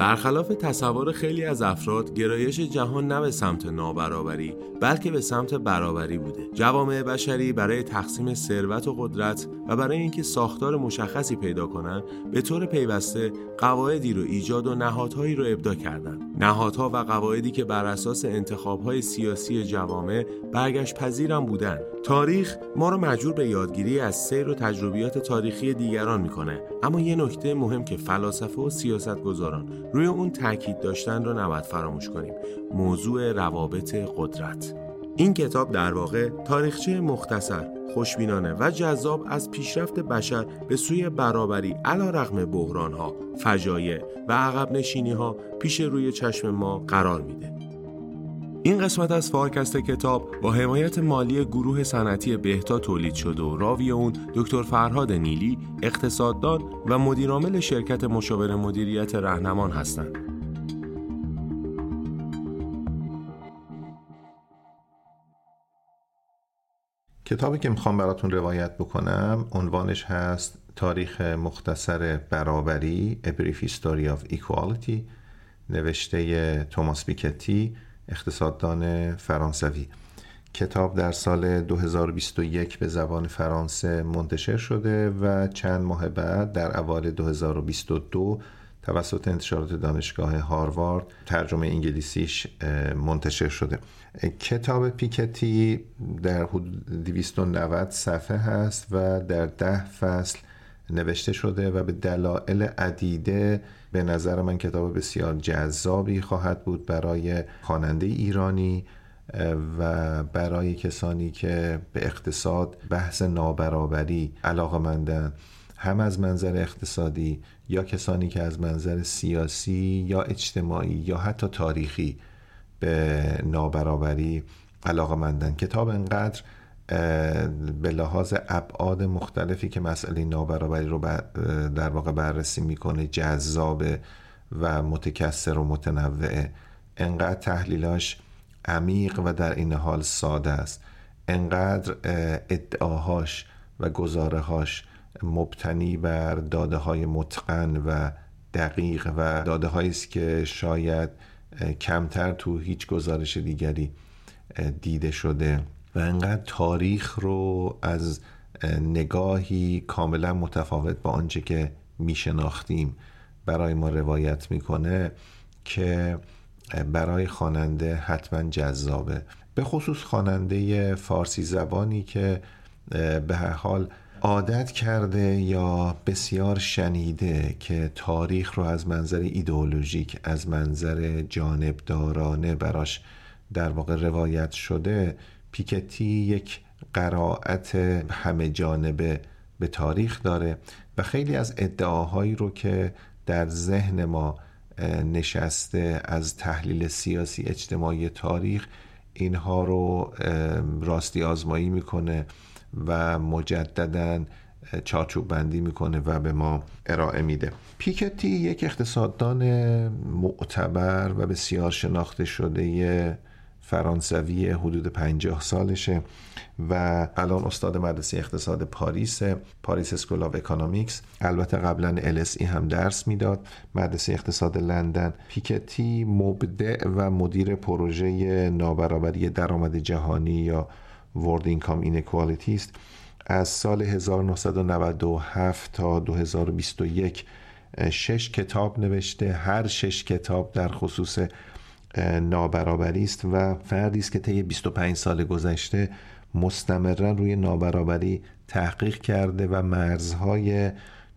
برخلاف تصور خیلی از افراد گرایش جهان نه به سمت نابرابری بلکه به سمت برابری بوده. جوامع بشری برای تقسیم ثروت و قدرت و برای اینکه ساختار مشخصی پیدا کنند به طور پیوسته قواعدی رو ایجاد و نهادهایی رو ابدا کردند نهادها و قواعدی که بر اساس انتخابهای سیاسی جوامع برگشت پذیرم بودن تاریخ ما رو مجبور به یادگیری از سیر و تجربیات تاریخی دیگران می‌کنه. اما یه نکته مهم که فلاسفه و سیاستگزاران روی اون تاکید داشتن رو نباید فراموش کنیم. موضوع روابط قدرت. این کتاب در واقع تاریخچه مختصر خوشبینانه و جذاب از پیشرفت بشر به سوی برابری علا رغم بحران ها، فجایع و عقب نشینی ها پیش روی چشم ما قرار میده. این قسمت از فارکست کتاب با حمایت مالی گروه صنعتی بهتا تولید شده و راوی اون دکتر فرهاد نیلی اقتصاددان و مدیرعامل شرکت مشاور مدیریت رهنمان هستند. کتابی که می‌خوام براتون روایت بکنم عنوانش هست تاریخ مختصر برابری A Brief History of Equality نوشته توماس بیکتی اقتصاددان فرانسوی. کتاب در سال 2021 به زبان فرانسه منتشر شده و چند ماه بعد در اوایل 2022 توسط انتشارات دانشگاه هاروارد ترجمه انگلیسیش منتشر شده. کتاب پیکتی در حدود 290 صفحه هست و در ده فصل نوشته شده و به دلایل عدیده به نظر من کتاب بسیار جذابی خواهد بود برای خواننده ایرانی و برای کسانی که به اقتصاد بحث نابرابری علاقه مندن هم از منظر اقتصادی یا کسانی که از منظر سیاسی یا اجتماعی یا حتی تاریخی به نابرابری علاقه مندن کتاب انقدر به لحاظ ابعاد مختلفی که مسئله نابرابری رو در واقع بررسی می‌کنه جذاب و متکثر و متنوعه انقدر تحلیلاش عمیق و در این حال ساده است. انقدر ادعاهاش و گزارهاش مبتنی بر داده های متقن و دقیق و داده است که شاید کمتر تو هیچ گزارش دیگری دیده شده. و انقدر تاریخ رو از نگاهی کاملا متفاوت با آنچه که میشناختیم برای ما روایت می‌کنه که برای خواننده حتما جذابه. به خصوص خواننده فارسی زبانی که به هر حال عادت کرده یا بسیار شنیده که تاریخ رو از منظر ایدئولوژیک از منظر جانبدارانه براش در واقع روایت شده پیکتی یک قرائت همه جانبه به تاریخ داره و خیلی از ادعاهایی رو که در ذهن ما نشسته از تحلیل سیاسی اجتماعی تاریخ اینها رو راستی آزمایی می‌کنه. و مجددا چارچوب بندی می‌کنه و به ما ارائه میده. پیکتی یک اقتصاددان معتبر و بسیار شناخته شده فرانسوی حدود 50 سالشه و الان استاد مدرسه اقتصاد پاریس Paris School of Economics البته قبلا LSE هم درس می‌داد. مدرسه اقتصاد لندن. پیکتی مبدع و مدیر پروژه نابرابری درآمد جهانی یا World Income Inequality است از سال 1997 تا 2021 شش کتاب نوشته. هر شش کتاب در خصوص نابرابری است و فردی است که طی 25 سال گذشته مستمرا روی نابرابری تحقیق کرده و مرزهای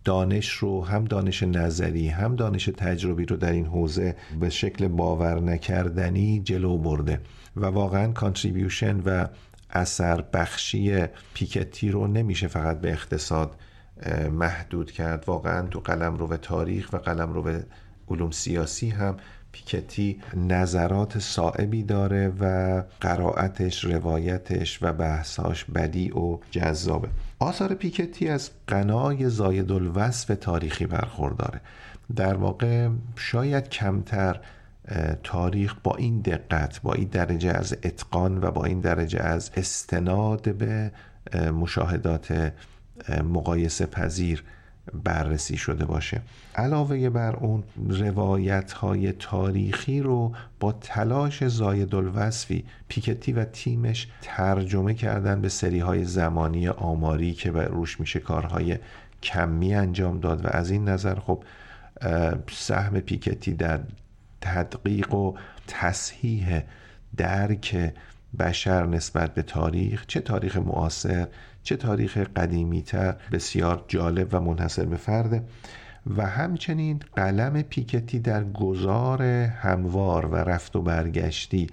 دانش رو هم دانش نظری هم دانش تجربی رو در این حوزه به شکل باور نکردنی جلو برده و واقعا contribution و اثر بخشی پیکتی رو نمیشه فقط به اقتصاد محدود کرد. واقعا تو قلمرو تاریخ و قلمرو علوم سیاسی هم پیکتی نظرات صائبی داره و قرائتش روایتش و بحثاش بدیع و جذابه. آثار پیکتی از غنای زاید الوصف تاریخی برخورداره. در واقع شاید کمتر تاریخ با این دقت با این درجه از اتقان و با این درجه از استناد به مشاهدات مقایسه پذیر بررسی شده باشه. علاوه بر اون روایت های تاریخی رو با تلاش زاید الوصفی پیکتی و تیمش ترجمه کردن به سری های زمانی آماری که روش میشه کارهای کمی انجام داد. و از این نظر خب سهم پیکتی در تدقیق و تصحیح درک بشر نسبت به تاریخ چه تاریخ معاصر چه تاریخ قدیمیتر بسیار جالب و منحصر به فرده و همچنین قلم پیکتی در گذار هموار و رفت و برگشتی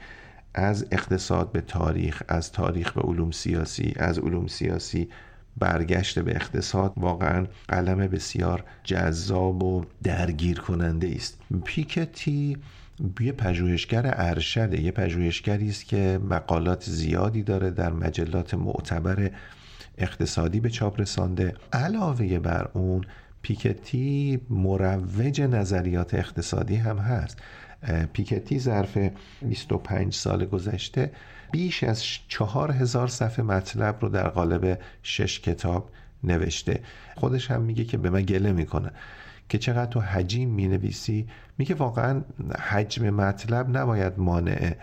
از اقتصاد به تاریخ از تاریخ به علوم سیاسی از علوم سیاسی برگشت به اقتصاد واقعا قلم بسیار جذاب و درگیر کننده است. پیکتی یه پژوهشگر ارشده یه پژوهشگری است که مقالات زیادی داره در مجلات معتبر اقتصادی به چاپ رسانده. علاوه بر اون پیکتی مروج نظریات اقتصادی هم هست. پیکتی ظرف 25 سال گذشته بیش از چهار هزار صفحه مطلب رو در قالب شش کتاب نوشته. خودش هم میگه که به من گله می‌کنه که چقدر تو حجیم می نویسی میگه واقعا حجم مطلب نباید مانع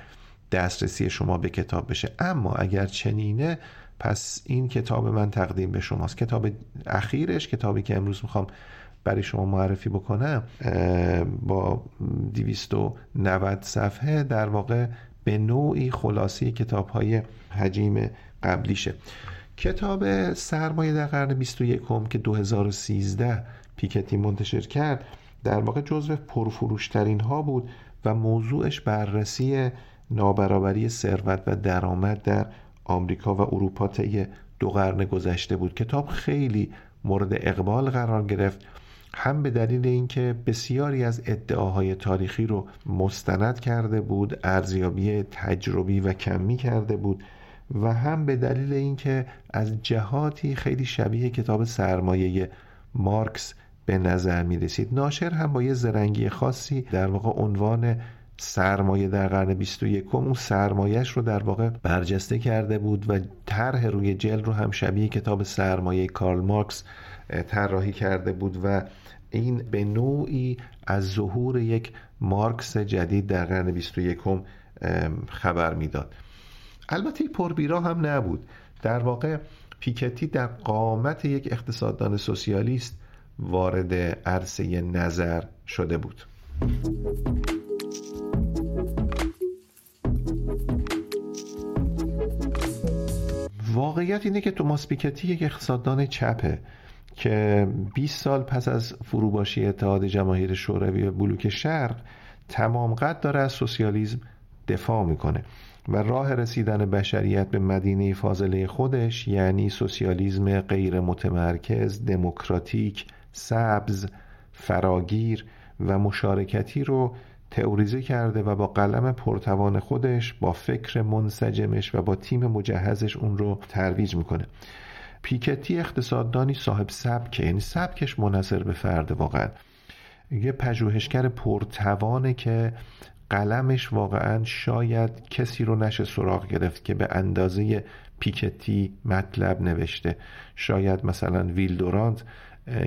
دسترسی شما به کتاب بشه. اما اگر چنینه پس این کتاب من تقدیم به شماست. کتاب اخیرش کتابی که امروز می‌خوام برای شما معرفی بکنم با 290 صفحه در واقع به نوعی خلاصی کتاب های حجیم قبلیشه. کتاب سرمایه در قرن 21 که 2013 پیکتی منتشر کرد در واقع جزو پرفروشترین ها بود و موضوعش بررسی نابرابری ثروت و درآمد در آمریکا و اروپا طی دو قرن گذشته بود. کتاب خیلی مورد اقبال قرار گرفت. هم به دلیل اینکه بسیاری از ادعاهای تاریخی رو مستند کرده بود ارزیابی تجربی و کمی کرده بود و هم به دلیل اینکه از جهاتی خیلی شبیه کتاب سرمایه مارکس به نظر می رسید. ناشر هم با یه زرنگی خاصی در واقع عنوان سرمایه در قرن 21 اون سرمایهش رو در واقع برجسته کرده بود و طرح روی جل رو هم شبیه کتاب سرمایه کارل مارکس طراحی کرده بود و این به نوعی از ظهور یک مارکس جدید در قرن 21 خبر می‌داد. البته پربیرا هم نبود. در واقع پیکتی در قامت یک اقتصاددان سوسیالیست وارد عرصه نظر شده بود. واقعیت اینه که توماس پیکتی یک اقتصاددان چپه. که 20 سال پس از فروباشی اتحاد جماهیر شوروی و بلوک شرق تمام قد داره از سوسیالیسم دفاع می‌کنه و راه رسیدن بشریت به مدینه فاضله خودش یعنی سوسیالیسم غیر متمرکز دموکراتیک سبز فراگیر و مشارکتی رو تئوریزه کرده و با قلم پرتوان خودش با فکر منسجمش و با تیم مجهزش اون رو ترویج می‌کنه. پیکتی اقتصاددانی صاحب سبکه یعنی سبکش منصر به فرد واقعا. یه پژوهشگر پرتوانه که قلمش واقعا شاید کسی رو نشه سراغ گرفت که به اندازه پیکتی مطلب نوشته. شاید مثلا ویل دورانت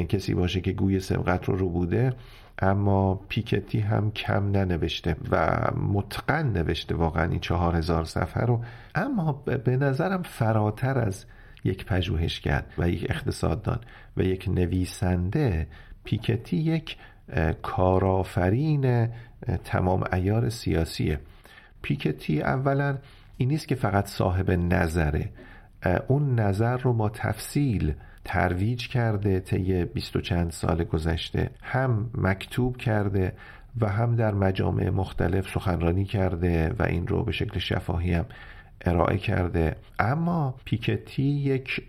کسی باشه که گوی سبقت رو رو بوده اما پیکتی هم کم ننوشته و متقن نوشته واقعا این چهار هزار صفحه رو. اما به نظرم فراتر از یک پژوهشگر و یک اقتصاددان و یک نویسنده پیکتی یک کارآفرین تمام ایار سیاسیه. پیکتی اولا این نیست که فقط صاحب نظره. اون نظر رو با تفصیل ترویج کرده طی بیست و چند سال گذشته هم مکتوب کرده و هم در مجامع مختلف سخنرانی کرده و این رو به شکل شفاهی هم ارائه کرده. اما پیکتی یک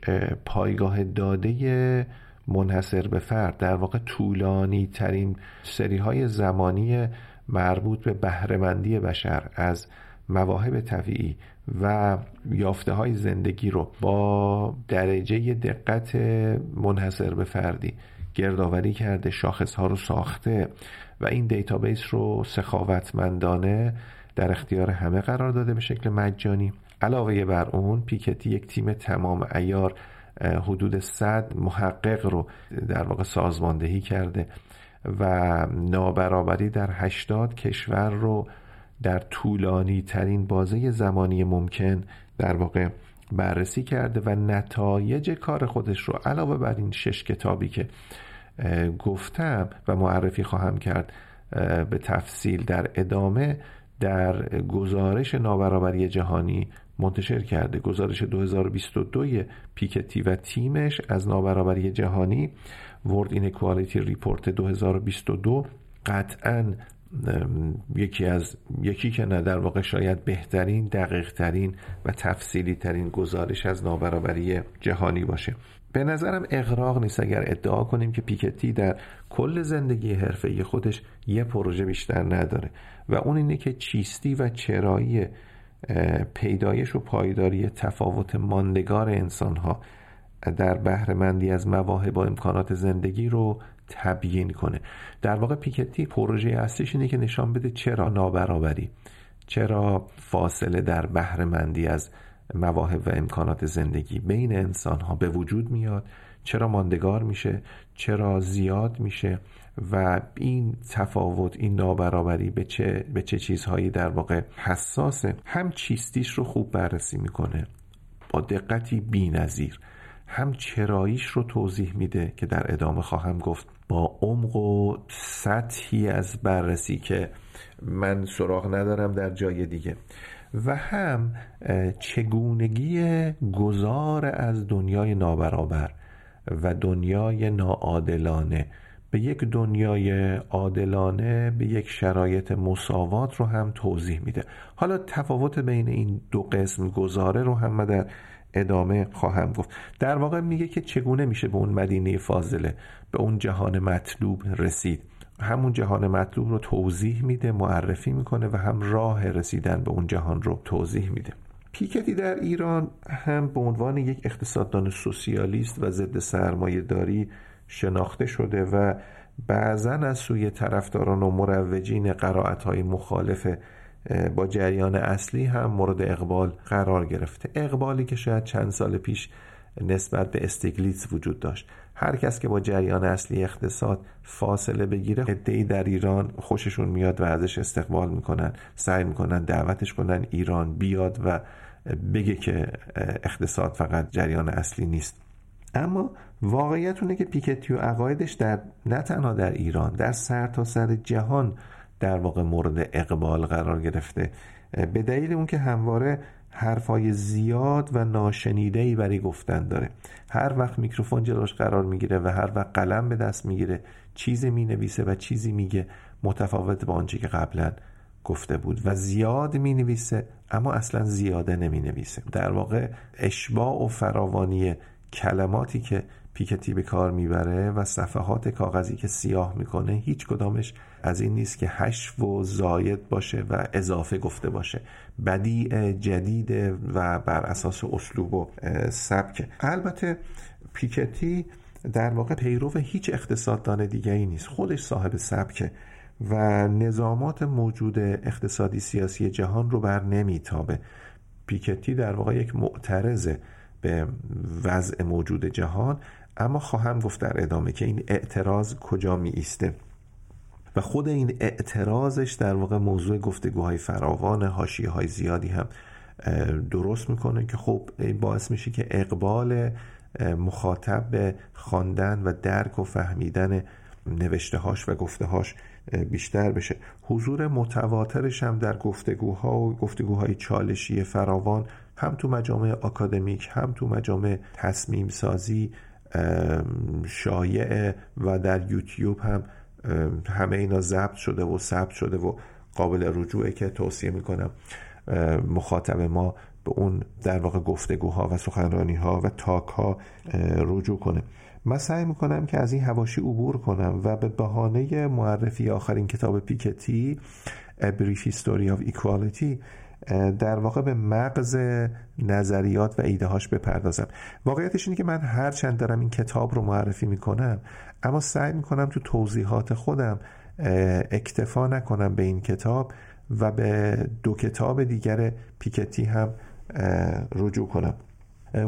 پایگاه داده منحصر به فرد در واقع طولانی ترین سری های زمانی مربوط به بهرهمندی بشر از مواهب طبیعی و یافته های زندگی رو با درجه دقت منحصر به فردی گردآوری کرده شاخص ها رو ساخته و این database رو سخاوتمندانه در اختیار همه قرار داده به شکل مجانی. علاوه بر اون پیکتی یک تیم تمام ایار حدود 100 محقق رو در واقع سازماندهی کرده و نابرابری در 80 کشور رو در طولانی ترین بازه زمانی ممکن در واقع بررسی کرده و نتایج کار خودش رو علاوه بر این شش کتابی که گفتم و معرفی خواهم کرد به تفصیل در ادامه در گزارش نابرابری جهانی منتشر کرده. گزارش 2022 پیکتی و تیمش از نابرابری جهانی World Inequality Report 2022 قطعا یکی از یکی که نه در واقع شاید بهترین دقیق ترین و تفصیلی ترین گزارش از نابرابری جهانی باشه. به نظرم اغراق نیست اگر ادعا کنیم که پیکتی در کل زندگی حرفه خودش یه پروژه بیشتر نداره. و اون اینه که چیستی و چرایی پیدایش و پایداری تفاوت ماندگار انسان ها در بهرهمندی از مواهب و امکانات زندگی رو تبیین کنه. در واقع پیکتی پروژه اصلیش اینه که نشان بده چرا نابرابری چرا فاصله در بهرهمندی از مواهب و امکانات زندگی بین انسان ها به وجود میاد. چرا ماندگار میشه؟ چرا زیاد میشه؟ و این تفاوت این نابرابری به چه, به چه چیزهایی در واقع حساسه؟ هم چیستیش رو خوب بررسی می‌کنه. با دقتی بی نظیر هم چراییش رو توضیح میده که در ادامه خواهم گفت. با عمق و سطحی از بررسی که من سراغ ندارم در جای دیگه. و هم چگونگی گذار از دنیای نابرابر و دنیای ناعادلانه. به یک دنیای عادلانه به یک شرایط مساوات رو هم توضیح میده. حالا تفاوت بین این دو قسم گذاره رو هم در ادامه خواهم گفت. در واقع میگه که چگونه میشه به اون مدینه فاضله به اون جهان مطلوب رسید. همون جهان مطلوب رو توضیح میده معرفی می‌کنه و هم راه رسیدن به اون جهان رو توضیح میده. پیکتی در ایران هم به عنوان یک اقتصاددان سوسیالیست و ضد سرمایه داری شناخته شده و بعضا از سوی طرفداران و مروجین قرائت های مخالف با جریان اصلی هم مورد اقبال قرار گرفته. اقبالی که شاید چند سال پیش نسبت به استگلیتس وجود داشت. هر کس که با جریان اصلی اقتصاد فاصله بگیره عدهای در ایران خوششون میاد و ازش استقبال می‌کنن سعی می‌کنن دعوتش کنن ایران بیاد و بگه که اقتصاد فقط جریان اصلی نیست. اما واقعیت اونه که پیکتی و عقایدش در نه تنها در ایران در سرتاسر سر جهان در واقع مورد اقبال قرار گرفته. به دلیل اون که همواره حرفای زیاد و ناشنیده ای برای گفتن داره. هر وقت میکروفون جلوش قرار می‌گیره و هر وقت قلم به دست می‌گیره چیزی می‌نویسه و چیزی میگه متفاوت با آنچه که قبلا گفته بود. و زیاد می نویسه اما اصلا زیاده نمی نویسه در واقع اشباع و فراوانی کلماتی که پیکتی به کار می‌بره و صفحات کاغذی که سیاه می‌کنه هیچ کدامش از این نیست که حشو و زاید باشه و اضافه گفته باشه. بدیع جدید و بر اساس اسلوب و سبک. البته پیکتی در واقع پیرو هیچ اقتصاددان دیگه ای نیست. خودش صاحب سبکه و نظامات موجود اقتصادی سیاسی جهان رو بر نمیتابه. پیکتی در واقع یک معترضه به وضع موجود جهان اما خواهم گفت در ادامه که این اعتراض کجا می ایسته. و خود این اعتراضش در واقع موضوع گفتگوهای فراوان حاشیه های زیادی هم درست می‌کنه که خب باعث میشه که اقبال مخاطب به خواندن و درک و فهمیدن نوشته هاش و گفته هاش بیشتر بشه. حضور متواترش هم در گفتگوها و گفتگوهای چالشی فراوان هم تو مجامع آکادمیک هم تو مجامع تصمیم سازی شایع و در یوتیوب هم همه اینا ضبط شده و ثبت شده و قابل رجوعه که توصیه می‌کنم. مخاطب ما به اون در واقع گفتگوها و سخنرانی ها و تاک ها رجوع کنه. من سعی می‌کنم که از این هواشی عبور کنم و به بهانه معرفی آخرین کتاب پیکتی A Brief History of Equality در واقع به مغز نظریات و ایده هاش بپردازم. واقعیتش اینه که من هر چند دارم این کتاب رو معرفی می‌کنم اما سعی می‌کنم تو توضیحات خودم اکتفا نکنم به این کتاب و به دو کتاب دیگر پیکتی هم رجوع کنم.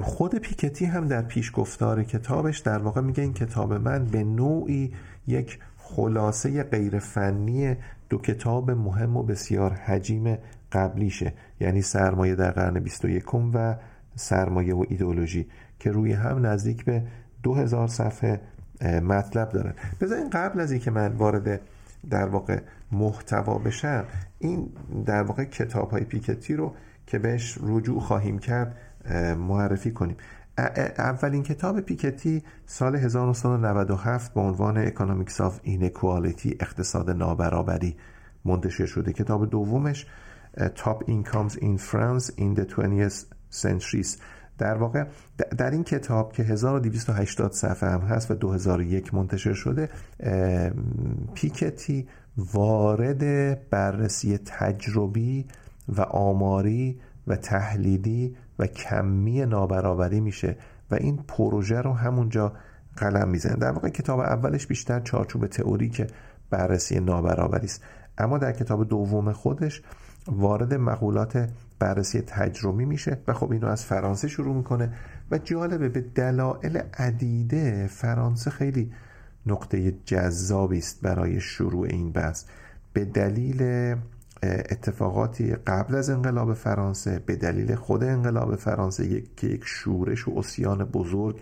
خود پیکتی هم در پیشگفتار کتابش در واقع میگه این کتاب من به نوعی یک خلاصه غیرفنی دو کتاب مهم و بسیار حجیم قبلیشه. یعنی سرمایه در قرن 21 و سرمایه و ایدئولوژی که روی هم نزدیک به دو هزار صفحه مطلب دارن بذارین قبل از اینکه من وارد در واقع محتوا بشم این در واقع کتاب های پیکتی رو که بهش رجوع خواهیم کرد معرفی کنیم. اولین کتاب پیکتی سال 1997 با عنوان Economics of Inequality اقتصاد نابرابری منتشر شده. کتاب دومش Top Incomes in France in the 20th centuries. در واقع در این کتاب که 1280 صفحه هم هست و 2001 منتشر شده پیکتی وارد بررسی تجربی و آماری و تحلیلی و کمی نابرابری میشه و این پروژه رو همونجا قلم می‌زنه. در واقع کتاب اولش بیشتر چارچوب تئوری که بررسی نابرابری است. اما در کتاب دوم خودش وارد مقولات بررسی تجربی میشه و خب اینو از فرانسه شروع می‌کنه و جالبه به دلایل عدیده فرانسه خیلی نقطه جذابی است برای شروع این بحث. به دلیل اتفاقاتی قبل از انقلاب فرانسه به دلیل خود انقلاب فرانسه که یک شورش و اسیان بزرگ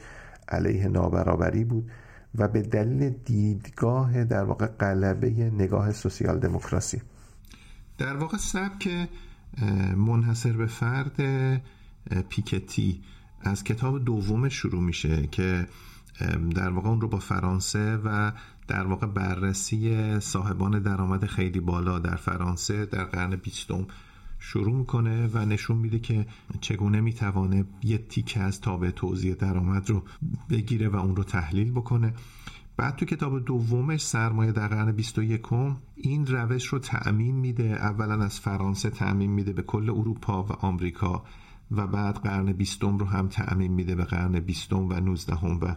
علیه نابرابری بود و به دلیل دیدگاه در واقع قلبه نگاه سوسیال دموکراسی. در واقع سبک منحصر به فرد پیکتی از کتاب دوم شروع میشه که در واقع اون رو با فرانسه و در واقع بررسی صاحبان درآمد خیلی بالا در فرانسه در قرن بیستم شروع می‌کنه و نشون میده که چگونه می‌توانه یه تیکه از تابع توزیع درآمد رو بگیره و اون رو تحلیل بکنه. بعد تو کتاب دومش سرمایه در قرن 21 این روش رو تأمین میده اولا از فرانسه تأمین میده به کل اروپا و آمریکا و بعد قرن بیستم رو هم تأمین میده به قرن بیستم و نوزدهم و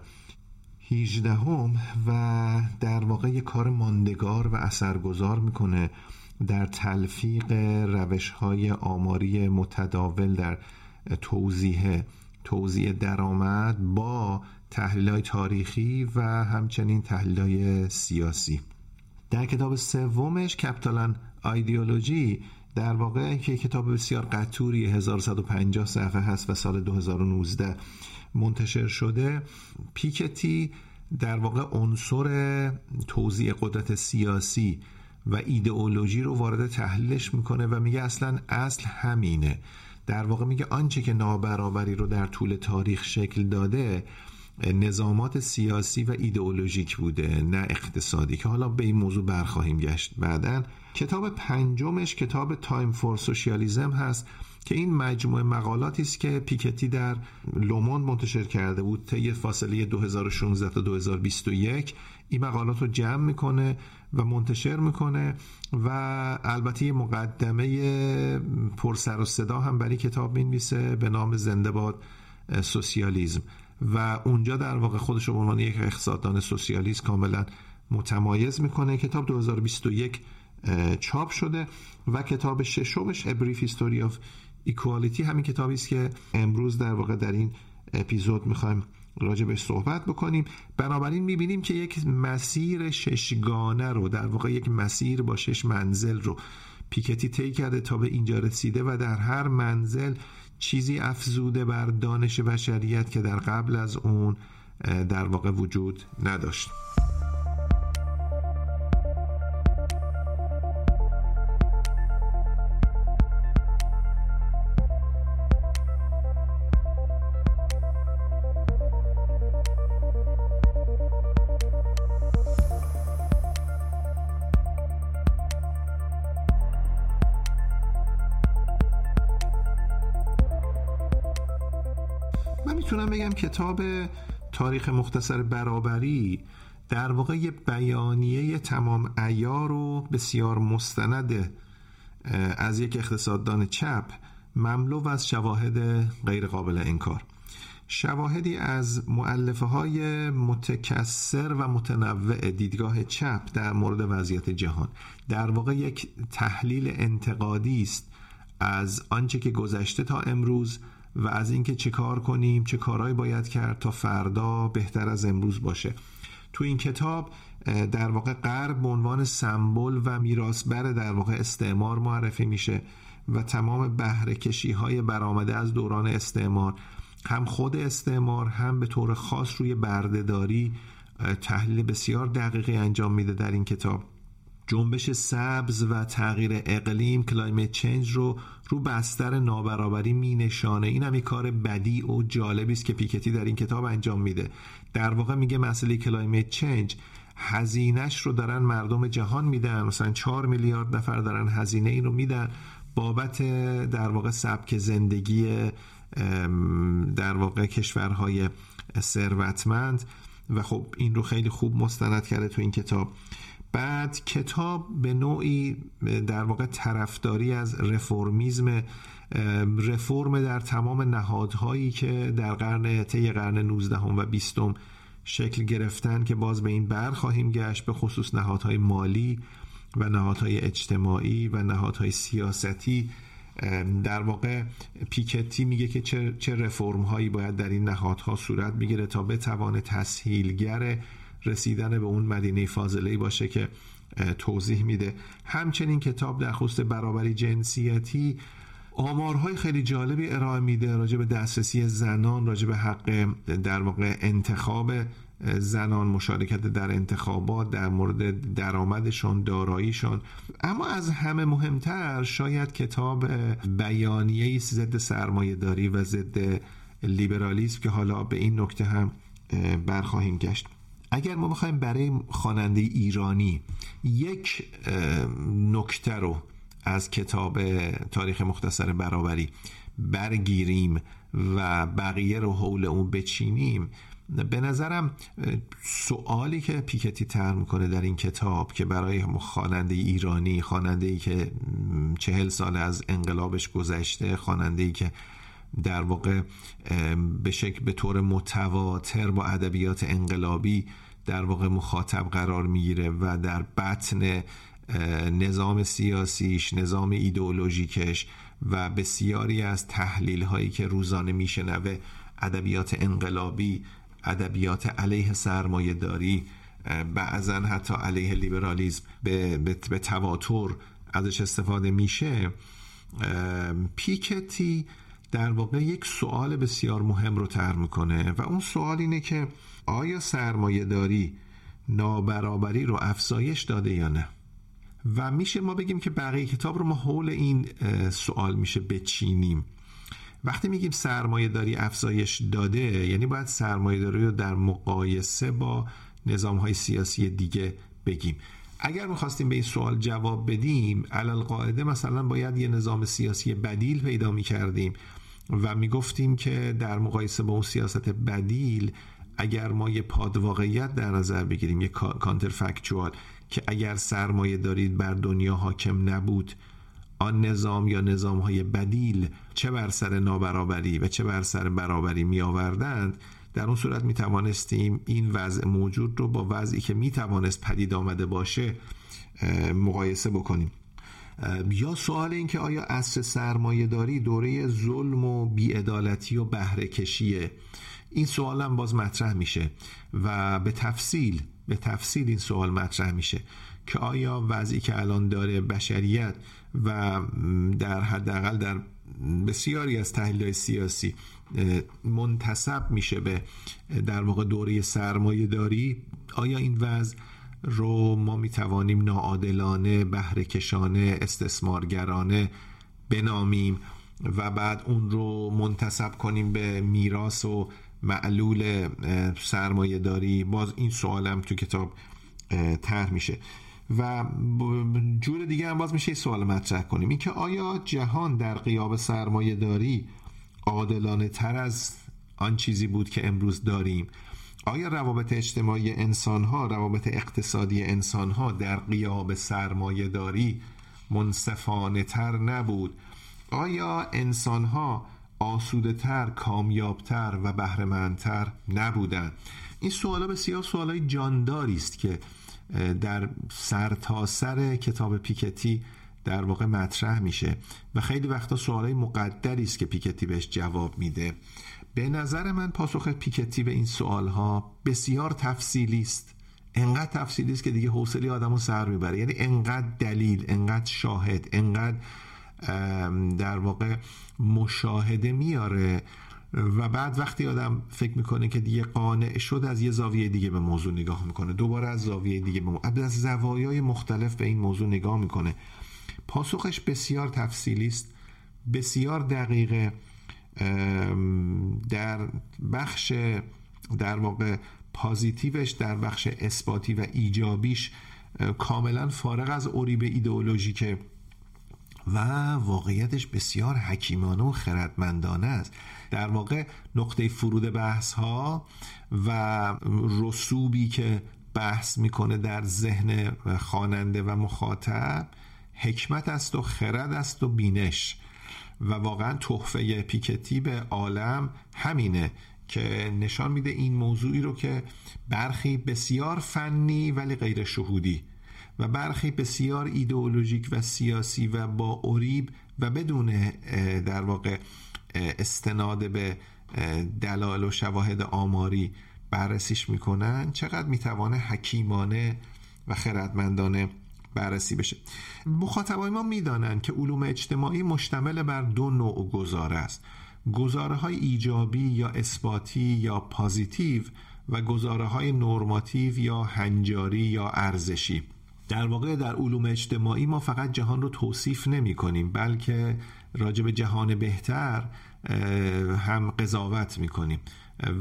هیجدهم و در واقع یه کار ماندگار و اثرگذار می‌کنه در تلفیق روش های آماری متداول در توضیح توضیح درآمد با تحلیل های تاریخی و همچنین تحلیل های سیاسی. در کتاب سومش کپتالان آیدیولوژی در واقع که کتاب بسیار قطوری 1150 صفحه هست و سال 2019 منتشر شده. پیکتی در واقع عنصر توضیح قدرت سیاسی و ایدئولوژی رو وارد تحلیلش می‌کنه و میگه اصلا اصل همینه. در واقع میگه آنچه که نابرابری رو در طول تاریخ شکل داده نظامات سیاسی و ایدئولوژیک بوده نه اقتصادی که حالا به این موضوع برخواهیم گشت بعدا. کتاب پنجمش کتاب Time for Socialism هست که این مجموعه مقالاتی است که پیکتی در لوموند منتشر کرده بود طی فاصله 2016 تا 2021 این مقالات رو جمع می‌کنه و منتشر می‌کنه و البته یه مقدمه پرسر و صدا هم برای کتاب می‌نویسه به نام زنده باد سوسیالیزم و اونجا در واقع خودش به عنوان یک اقتصاددان سوسیالیست کاملا متمایز می‌کنه. کتاب 2021 چاپ شده و کتاب ششمش A Brief History of Equality همین کتابی است که امروز در واقع در این اپیزود می‌خوایم راجع بهش صحبت بکنیم. بنابراین می‌بینیم که یک مسیر ششگانه رو در واقع یک مسیر با شش منزل رو پیکتی طی کرده تا به اینجا رسیده و در هر منزل چیزی افزوده بر دانش بشریت که در قبل از اون در واقع وجود نداشت. کتاب تاریخ مختصر برابری در واقع یه بیانیه تمام ایار و بسیار مستند از یک اقتصاددان چپ مملو از شواهد غیر قابل انکار. شواهدی از معلفه های متکسر و متنوع دیدگاه چپ در مورد وضعیت جهان. در واقع یک تحلیل انتقادی است از آنچه که گذشته تا امروز و از اینکه چه کار کنیم چه کارهایی باید کرد تا فردا بهتر از امروز باشه. تو این کتاب در واقع غرب به عنوان سمبل و میراثبر در واقع استعمار معرفی میشه و تمام بهره کشی های برآمده از دوران استعمار هم خود استعمار هم به طور خاص روی بردهداری تحلیل بسیار دقیقی انجام میده در این کتاب. جنبش سبز و تغییر اقلیم climate change رو رو بستر نابرابری می نشانه. این هم کار بدیع و جالبی است که پیکتی در این کتاب انجام میده. در واقع میگه مسئله climate change هزینه‌ش رو دارن مردم جهان میدن. مثلا 4 میلیارد نفر دارن هزینه این رو میدن. بابت در واقع سبک زندگی در واقع کشورهای ثروتمند. و خب این رو خیلی خوب مستند کرده تو این کتاب. بعد کتاب به نوعی در واقع طرفداری از رفرمیزم رفرم در تمام نهادهایی که در قرن طی قرن 19 و 20 شکل گرفتن که باز به این بر خواهیم گشت به خصوص نهادهای مالی و نهادهای اجتماعی و نهادهای سیاستی. در واقع پیکتی میگه که چه, چه رفرم هایی باید در این نهادها صورت بگیره تا بتوانه تسهیلگر رسیدن به اون مدینه فاضله باشه که توضیح میده. همچنین کتاب در خصوص برابری جنسیتی آمارهای خیلی جالبی ارائه میده راجع به دسترسی زنان راجع به حق در واقع انتخاب زنان مشارکت در انتخابات در مورد درآمدشون داراییشون اما از همه مهمتر شاید کتاب بیانیه ضد سرمایه داری و ضد لیبرالیسم که حالا به این نکته هم برخواهیم گشت. اگر ما بخوایم برای خواننده ایرانی یک نکته رو از کتاب تاریخ مختصر برابری برگیریم و بقیه رو حول اون بچینیم به نظرم سوالی که پیکتی تر می‌کنه در این کتاب که برای خواننده ایرانی خواننده ای که چهل سال از انقلابش گذشته خواننده ای که در واقع به شکل به طور متواتر با ادبیات انقلابی در واقع مخاطب قرار می‌گیره و در بطن نظام سیاسیش نظام ایدئولوژیکش و بسیاری از تحلیل هایی که روزانه میشنوه ادبیات انقلابی ادبیات علیه سرمایه داری بعضا حتی علیه لیبرالیزم به, به, به تواتر ازش استفاده میشه. پیکتی در واقع یک سوال بسیار مهم رو تر می‌کنه و اون سوال اینه که آیا سرمایه داری نابرابری رو افزایش داده یا نه؟ و میشه ما بگیم که بقیه کتاب رو ما حول این سوال میشه بچینیم. وقتی میگیم سرمایه داری افزایش داده یعنی باید سرمایه داری رو در مقایسه با نظام های سیاسی دیگه بگیم. اگر می‌خواستیم به این سوال جواب بدیم علال قاعده مثلا باید یه نظام سیاسی بدیل پیدا می‌کردیم و می‌گفتیم که در مقایسه با اون سیاست بدیل اگر ما یه پادواقعیت در نظر بگیریم یه کانترفکچوال که اگر سرمایه دارید بر دنیا حاکم نبود آن نظام یا نظام های بدیل چه بر سر نابرابری و چه بر سر برابری می آوردند در اون صورت می توانستیم این وضع موجود رو با وضعی که می توانست پدید آمده باشه مقایسه بکنیم. یا سوال این که آیا اصر سرمایه داری دوره ظلم و بیعدالتی و بهره کشیه این سوال هم باز مطرح میشه و به تفصیل به تفصیل این سوال مطرح میشه که آیا وضعی که الان داره بشریت و در حداقل در بسیاری از تحلیل سیاسی منتصب میشه به در واقع دوره سرمایه داری آیا این وضع رو ما می‌توانیم ناعادلانه بهرهکشانه استثمارگرانه بنامیم و بعد اون رو منتصب کنیم به میراث و معلول سرمایه داری باز این سوالم تو کتاب طرح میشه. و جور دیگه هم باز میشه سوال مطرح کنیم. اینکه آیا جهان در قیاب سرمایه داری عادلانه تر از آن چیزی بود که امروز داریم؟ آیا روابط اجتماعی انسان ها روابط اقتصادی انسان ها در قیاب سرمایه داری منصفانه تر نبود؟ آیا انسان ها آسوده تر کامیاب تر و بهرهمندتر نبودند این سوالا بسیار سوالای جانداری است که در سرتاسر سر کتاب پیکتی در واقع مطرح میشه و خیلی وقتا سوالای مقدری است که پیکتی بهش جواب میده. به نظر من پاسخ پیکتی به این سوال ها بسیار تفصیلی است. انقدر تفصیلی است که دیگه حوصله آدمو سر می‌بره. یعنی انقدر دلیل انقدر شاهد انقدر در واقع مشاهده میاره. و بعد وقتی آدم فکر می‌کنه که دیگه قانع شد از یه زاویه دیگه به موضوع نگاه می‌کنه. دوباره از زاویه دیگه به موضوع از زوایای مختلف به این موضوع نگاه می‌کنه. پاسخش بسیار تفصیلی است. بسیار دقیقه. در بخش در واقع پازیتیوش در بخش اثباتی و ایجابیش کاملا فارغ از اوریب ایدئولوژیکه و واقعیتش بسیار حکیمانه و خردمندانه است. در واقع نقطه فرود بحث ها و رسوبی که بحث می‌کنه در ذهن خواننده و مخاطب حکمت است و خرد است و بینش. و واقعا تحفه پیکتی به عالم همینه که نشان میده این موضوعی رو که برخی بسیار فنی ولی غیر شهودی و برخی بسیار ایدئولوژیک و سیاسی و با اوریب و بدون در واقع استناد به دلایل و شواهد آماری بررسیش می‌کنن چقدر می‌توانه حکیمانه و خردمندانه بررسی بشه. مخاطبای ما می‌دانند که علوم اجتماعی مشتمل بر دو نوع گزاره است. گزاره های ایجابی یا اثباتی یا پازیتیو و گزاره های نرماتیو یا هنجاری یا ارزشی. در واقع در علوم اجتماعی ما فقط جهان رو توصیف نمی کنیم بلکه راجع به جهان بهتر هم قضاوت می کنیم.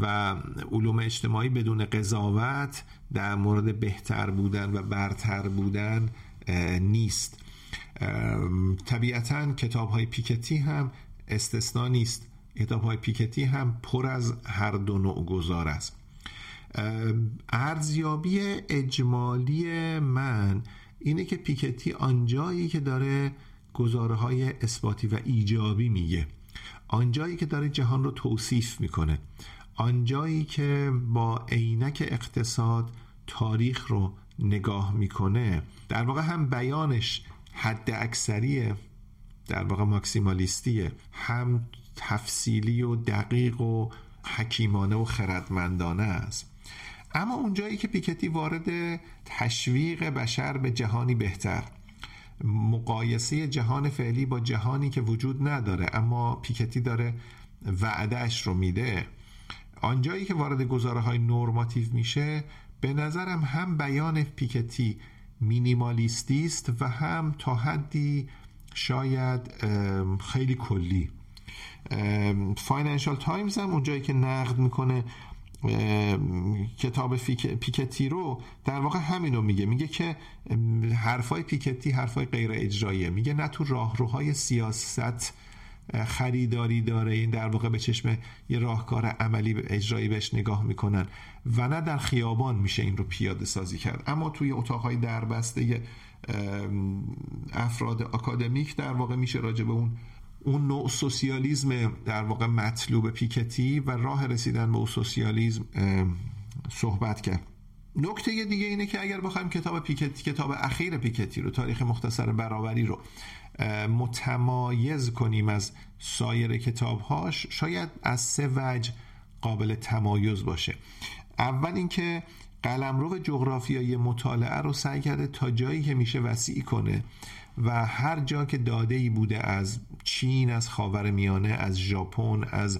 و علوم اجتماعی بدون قضاوت در مورد بهتر بودن و برتر بودن نیست. طبیعتا کتاب های پیکتی هم استثنا نیست. کتاب های پیکتی هم پر از هر دو نوع گذار است. ارزیابی اجمالی من اینه که پیکتی آنجایی که داره گزاره های اثباتی و ایجابی میگه. آنجایی که داره جهان رو توصیف می‌کنه. آنجایی که با عینک اقتصاد تاریخ رو نگاه می‌کنه. در واقع هم بیانش حد اکثریه در واقع ماکسیمالیستیه. هم تفصیلی و دقیق و حکیمانه و خردمندانه است. اما اونجایی که پیکتی وارد تشویق بشر به جهانی بهتر. مقایسه جهان فعلی با جهانی که وجود نداره اما پیکتی داره وعدهش رو میده. آنجایی که وارد گزاره های نورماتیو میشه به نظرم هم بیان پیکتی مینیمالیستی است و هم تا حدی شاید خیلی کلی. Financial Times هم اونجایی که نقد می‌کنه کتاب پیکتی رو در واقع همینو میگه. میگه که حرفای پیکتی حرفای غیر اجراییه. میگه نه تو راهروهای سیاست خریداری داره. این در واقع به چشم یه راهکار عملی اجرایی بهش نگاه می‌کنن و نه در خیابان میشه این رو پیاده سازی کرد. اما توی اتاقهای دربسته افراد آکادمیک در واقع میشه راجع به اون اون نوع سوسیالیزم در واقع مطلوب پیکتی و راه رسیدن به اون سوسیالیزم صحبت کرد. نکته دیگه اینه که اگر بخوایم کتاب پیکتی کتاب اخیر پیکتی رو تاریخ مختصر برابری رو متمایز کنیم از سایر کتابهاش شاید از سه وجه قابل تمایز باشه. اول اینکه قلمرو جغرافیایی مطالعه رو سعی کرده تا جایی که میشه وسیع کنه و هر جا که داده ای بوده از چین از خاور میانه از ژاپن از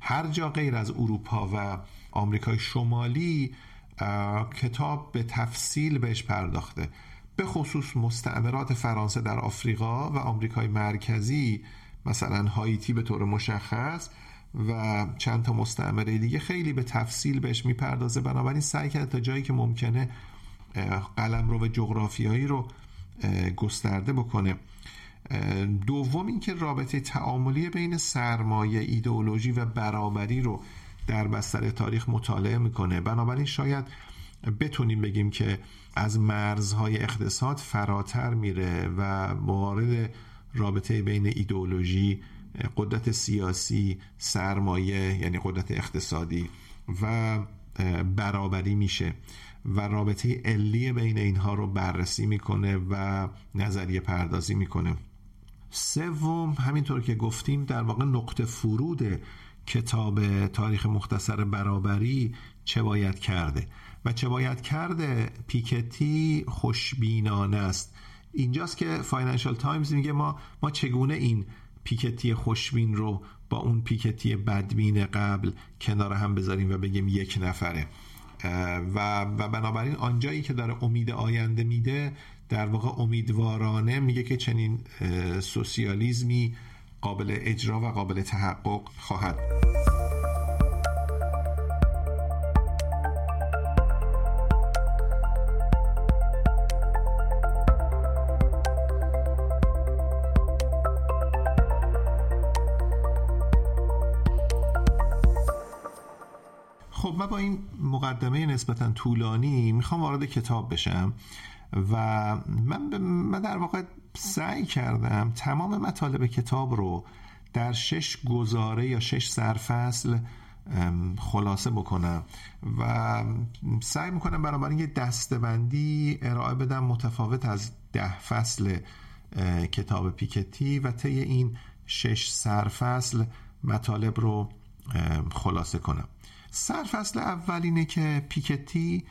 هر جا غیر از اروپا و آمریکای شمالی کتاب به تفصیل بهش پرداخته. به خصوص مستعمرات فرانسه در آفریقا و آمریکای مرکزی مثلا هایتی به طور مشخص و چند تا مستعمره دیگه خیلی به تفصیل بهش می‌پردازه. بنابراین سعی کرده تا جایی که ممکنه قلم رو و جغرافیایی رو گسترده بکنه. دوم اینکه رابطه تعاملی بین سرمایه ایدئولوژی و برابری رو در بستر تاریخ مطالعه می‌کنه. بنابراین شاید بتونیم بگیم که از مرزهای اقتصاد فراتر میره و وارد رابطه بین ایدئولوژی قدرت سیاسی سرمایه یعنی قدرت اقتصادی و برابری میشه. و رابطه علی بین اینها رو بررسی می‌کنه و نظریه پردازی می‌کنه. سوم همینطور که گفتیم در واقع نقطه فرود کتاب تاریخ مختصر برابری چه باید کرده. و چه باید کرد پیکتی خوشبینانه است. اینجاست که Financial Times میگه ما ما چگونه این پیکتی خوشبین رو با اون پیکتی بدبین قبل کنار هم بذاریم و بگیم یک نفره. و, و بنابراین آنجایی که داره امید آینده میده در واقع امیدوارانه میگه که چنین سوسیالیزمی قابل اجرا و قابل تحقق خواهد. من با این مقدمه نسبتا طولانی می‌خوام وارد کتاب بشم و من, من در واقع سعی کردم تمام مطالب کتاب رو در شش گزاره یا شش سرفصل خلاصه بکنم و سعی می‌کنم بنابراین یه دستبندی ارائه بدم متفاوت از ده فصل کتاب پیکتی و طی این شش سرفصل مطالب رو خلاصه کنم. سرفصل اول اینه که پیکتی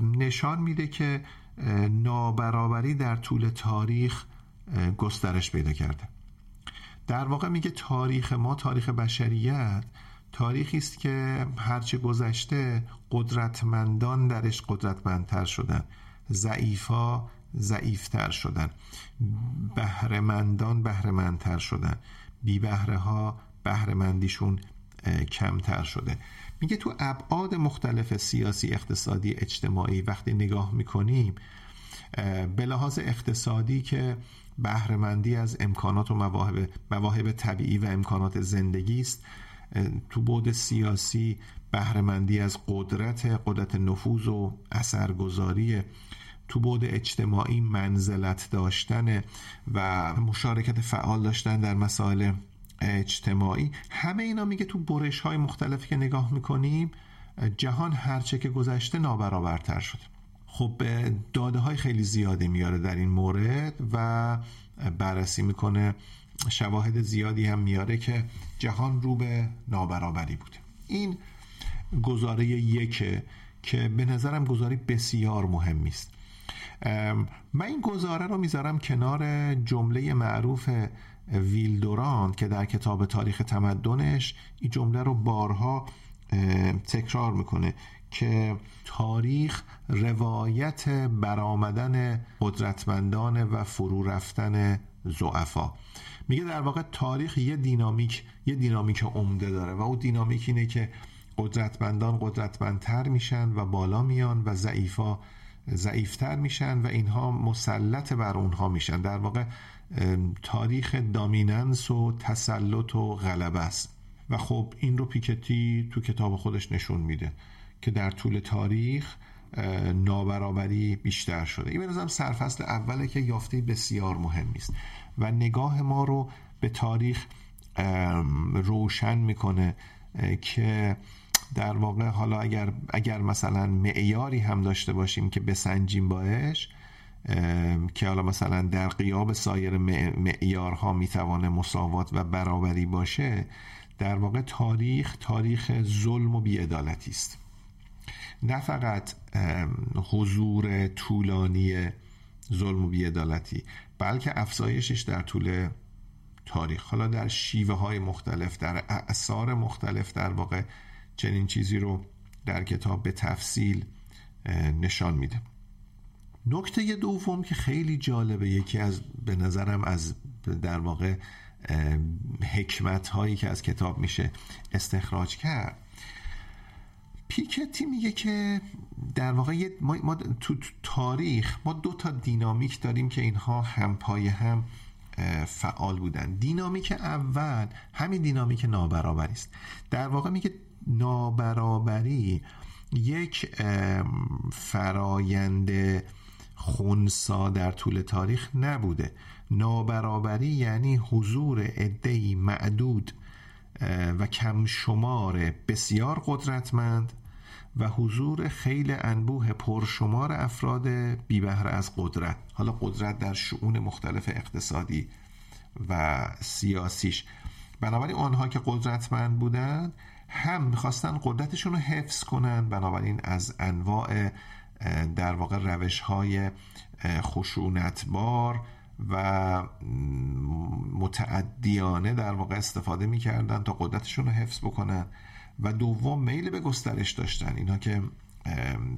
نشان میده که نابرابری در طول تاریخ گسترش پیدا کرده. در واقع میگه تاریخ ما تاریخ بشریت تاریخی است که هرچه گذشته قدرتمندان درش قدرتمندتر شدن. ضعیفا ضعیفتر شدن. بهرهمندان بهرهمندتر شدن. بی بهره ها بهرهمندیشون کمتر شده. میگه تو ابعاد مختلف سیاسی اقتصادی اجتماعی وقتی نگاه می‌کنیم به لحاظ اقتصادی که بهرهمندی از امکانات و مواهب, مواهب طبیعی و امکانات زندگی است تو بود سیاسی بهرهمندی از قدرت قدرت نفوذ و اثرگذاری تو بود اجتماعی منزلت داشتن و مشارکت فعال داشتن در مسائل اجتماعی. همه اینا میگه تو برش های مختلفی که نگاه می‌کنیم جهان هرچه که گذشته نابرابرتر شد خب داده های خیلی زیادی میاره در این مورد و بررسی می‌کنه شواهد زیادی هم میاره که جهان رو به نابرابری بوده. این گزاره یکه که به نظرم گزاری بسیار مهمی است. من این گزاره رو می‌ذارم کنار جمله معروف ویلدوران که در کتاب تاریخ تمدنش این جمله رو بارها تکرار می‌کنه که تاریخ روایت برآمدن قدرتمندان و فرو رفتن زعفا میگه در واقع تاریخ یه دینامیک یه دینامیک عمده داره و اون دینامیک اینه که قدرتمندان قدرتمندتر میشن و بالا میان و ضعیفا ضعیفتر میشن و اینها مسلط بر اونها میشن. در واقع تاریخ دامیننس و تسلط و غلبه است. و خب این رو پیکتی تو کتاب خودش نشون میده که در طول تاریخ نابرابری بیشتر شده. این به سرفصل اوله که یافته بسیار مهمی است و نگاه ما رو به تاریخ روشن می‌کنه که در واقع حالا اگر اگر مثلا معیاری هم داشته باشیم که بسنجیم باش که حالا مثلا در قیاب سایر معیارها می‌توانه مساوات و برابری باشه در واقع تاریخ تاریخ ظلم و بیعدالتی است. نه فقط حضور طولانی ظلم و بیعدالتی بلکه افزایشش در طول تاریخ. حالا در شیوه های مختلف در اعثار مختلف در واقع چنین چیزی رو در کتاب به تفصیل نشان میده. نکته دوم که خیلی جالبه یکی از به نظرم از در واقع حکمت هایی که از کتاب میشه استخراج کرد. پیکتی میگه که در واقع ما, ما تو تاریخ ما دو تا دینامیک داریم که اینها هم پای هم فعال بودن. دینامیک اول همین دینامیک نابرابری است. در واقع میگه نابرابری یک فرایند خونسا در طول تاریخ نبوده. نابرابری یعنی حضور عدهای معدود و کم شمار بسیار قدرتمند و حضور خیلی انبوه پرشمار افراد بیبهره از قدرت. حالا قدرت در شعون مختلف اقتصادی و سیاسیش. بنابراین آنها که قدرتمند بودند هم می‌خواستن قدرتشون رو حفظ کنن بنابراین از انواع در واقع روش های خشونتبار و متعدیانه در واقع استفاده می‌کردن تا قدرتشون رو حفظ بکنن و دوم میل به گسترش داشتن. اینها که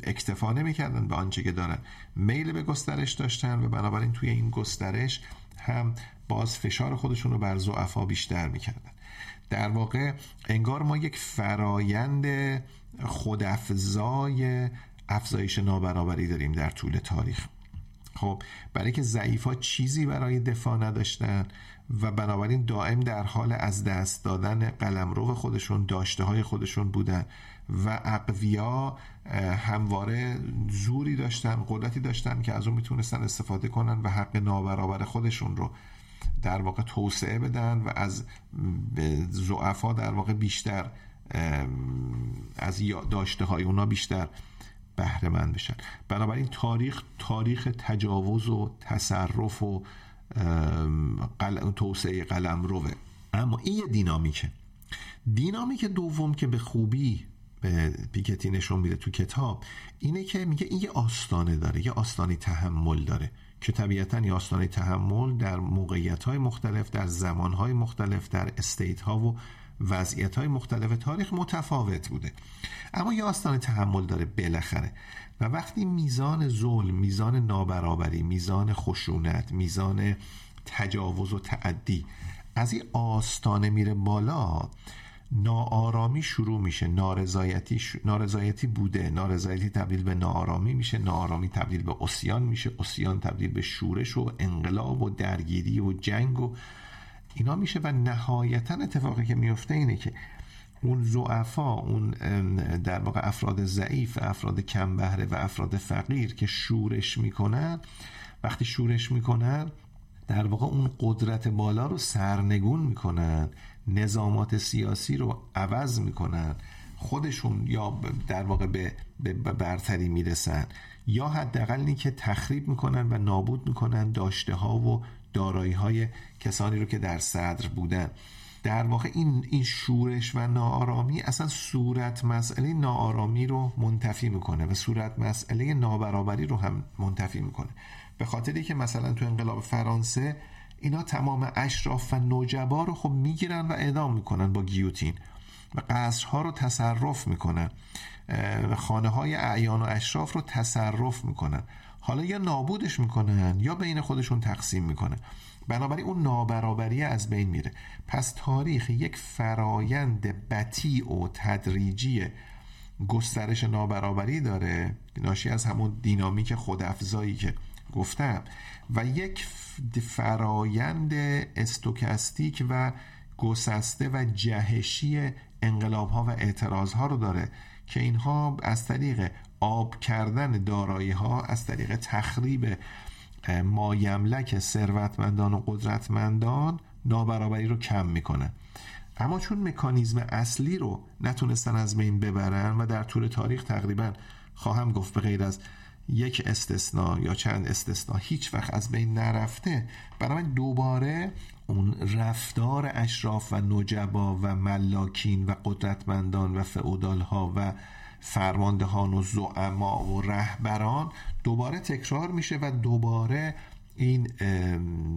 اکتفا نمی‌کردن به آنچه که دارن. میل به گسترش داشتن و بنابراین توی این گسترش هم باز فشار خودشون رو بر زعفا بیشتر می‌کردن. در واقع انگار ما یک فرایند خودافزای افزایش نابرابری داریم در طول تاریخ. خب برای که ضعیف ها چیزی برای دفاع نداشتن و بنابراین دائم در حال از دست دادن قلمرو خودشون داشته های خودشون بودن و اقویا همواره زوری داشتن قدرتی داشتن که از اون می‌تونستن استفاده کنن و حق نابرابر خودشون رو در واقع توسعه بدن و از زعفا در واقع بیشتر از داشته های اونا بیشتر بهره مند بشن. بنابراین تاریخ تاریخ تجاوز و تصرف و توسعه قلم روه. اما این یه دینامیکه. دینامیک دوم که به خوبی به پیکتی نشون میده تو کتاب اینه که میگه این یه آستانه داره یه آستانی تحمل داره که طبیعتا یه آستانه تحمل در موقعیت های مختلف در زمان های مختلف در استیت ها و وضعیت های مختلف تاریخ متفاوت بوده. اما یه آستانه تحمل داره بالاخره. و وقتی میزان ظلم میزان نابرابری میزان خشونت میزان تجاوز و تعدی از این آستانه میره بالا ناآرامی شروع میشه. نارضایتی نارضایتی بوده. نارضایتی تبدیل به ناآرامی میشه. ناآرامی تبدیل به اسیان میشه. اسیان تبدیل به شورش و انقلاب و درگیری و جنگ و اینا میشه و نهایتا اتفاقی که میفته اینه که اون زعفا اون در واقع افراد ضعیف افراد کم بهره و افراد فقیر که شورش می‌کنن وقتی شورش می‌کنن در واقع اون قدرت بالا رو سرنگون می‌کنن نظامات سیاسی رو عوض می‌کنن خودشون یا در واقع به, به برتری می‌رسن یا حداقل که تخریب می‌کنن و نابود می‌کنن داشته ها و دارایی های کسانی رو که در صدر بودن. در واقع این این شورش و ناآرامی اصلا صورت مسئله ناآرامی رو منتفی می‌کنه و صورت مسئله نابرابری رو هم منتفی می‌کنه. به خاطری که مثلا تو انقلاب فرانسه اینا تمام اشراف و نوجبا رو خب می‌گیرن و اعدام می‌کنن با گیوتین و قصرها رو تصرف می‌کنن. خانه های اعیان و اشراف رو تصرف می‌کنن. حالا یا نابودش می‌کنن یا بین خودشون تقسیم می‌کنن بنابراین اون نابرابری از بین میره. پس تاریخ یک فرایند بطیع و تدریجی گسترش نابرابری داره ناشی از همون دینامیک خودافزایی که گفتم و یک فرایند استوکستیک و گسسته و جهشی انقلاب ها و اعتراض ها رو داره که اینها از طریق آب کردن دارایی ها از طریق تخریب مایملک ثروتمندان و قدرتمندان نابرابری رو کم می‌کنن اما چون مکانیزم اصلی رو نتونستن از بین ببرن و در طول تاریخ تقریبا خواهم گفت به غیر از یک استثنا یا چند استثنا هیچ وقت از بین نرفته بنابراین دوباره اون رفتار اشراف و نجبا و ملاکین و قدرتمندان و فعودال ها و فرماندهان و زعما و رهبران دوباره تکرار میشه و دوباره این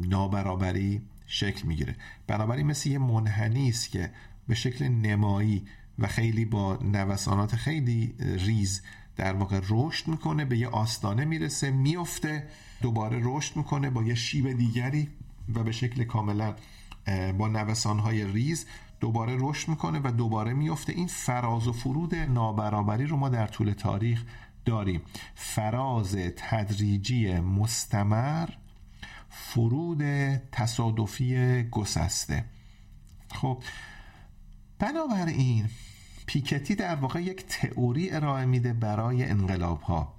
نابرابری شکل می‌گیره. بنابراین مثل یه منحنی است که به شکل نمایی و خیلی با نوسانات خیلی ریز در واقع رشد می‌کنه به یه آستانه می‌رسه میفته دوباره رشد می‌کنه با یه شیب دیگری و به شکل کاملا با نوسانهای ریز دوباره رشد می‌کنه و دوباره میفته این فراز و فرود نابرابری رو ما در طول تاریخ داریم. فراز تدریجی مستمر فرود تصادفی گسسته. خب بنابراین پیکتی در واقع یک تئوری ارائه میده برای انقلاب ها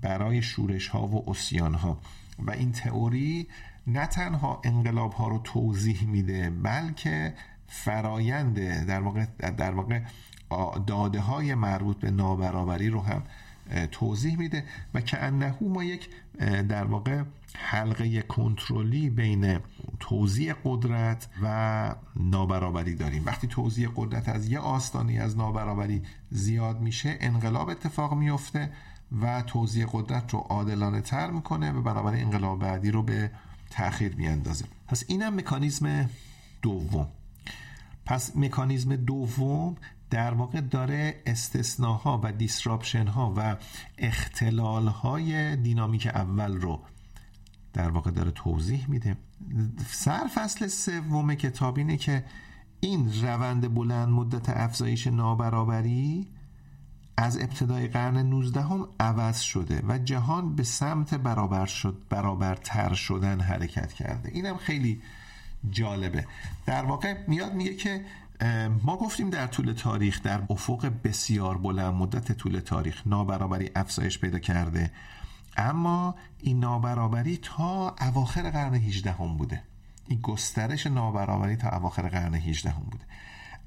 برای شورش ها و اسیان ها و این تئوری نه تنها انقلاب ها رو توضیح میده بلکه فرایند در واقع در واقع داده های مربوط به نابرابری رو هم توضیح میده و که انهو ما یک در واقع حلقه کنترلی بین توزیع قدرت و نابرابری داریم. وقتی توزیع قدرت از یه آستانی از نابرابری زیاد میشه انقلاب اتفاق میفته و توزیع قدرت رو عادلانه تر می‌کنه و بنابراین انقلاب بعدی رو به تاخیر میاندازه. پس اینم مکانیزم دوم. پس مکانیزم دوم در واقع داره استثناها و دیسراپشن ها و اختلال های دینامیک اول رو در واقع داره توضیح میده. سرفصل سوم کتاب اینه که این روند بلند مدت افزایش نابرابری از ابتدای قرن 19 هم عوض شده و جهان به سمت برابر شد برابرتر شدن حرکت کرده. اینم خیلی جالبه. در واقع میاد میگه که ما گفتیم در طول تاریخ در افق بسیار بلند مدت طول تاریخ نابرابری افزایش پیدا کرده. اما این نابرابری تا اواخر قرن 18 هم بوده. این گسترش نابرابری تا اواخر قرن 18 هم بوده.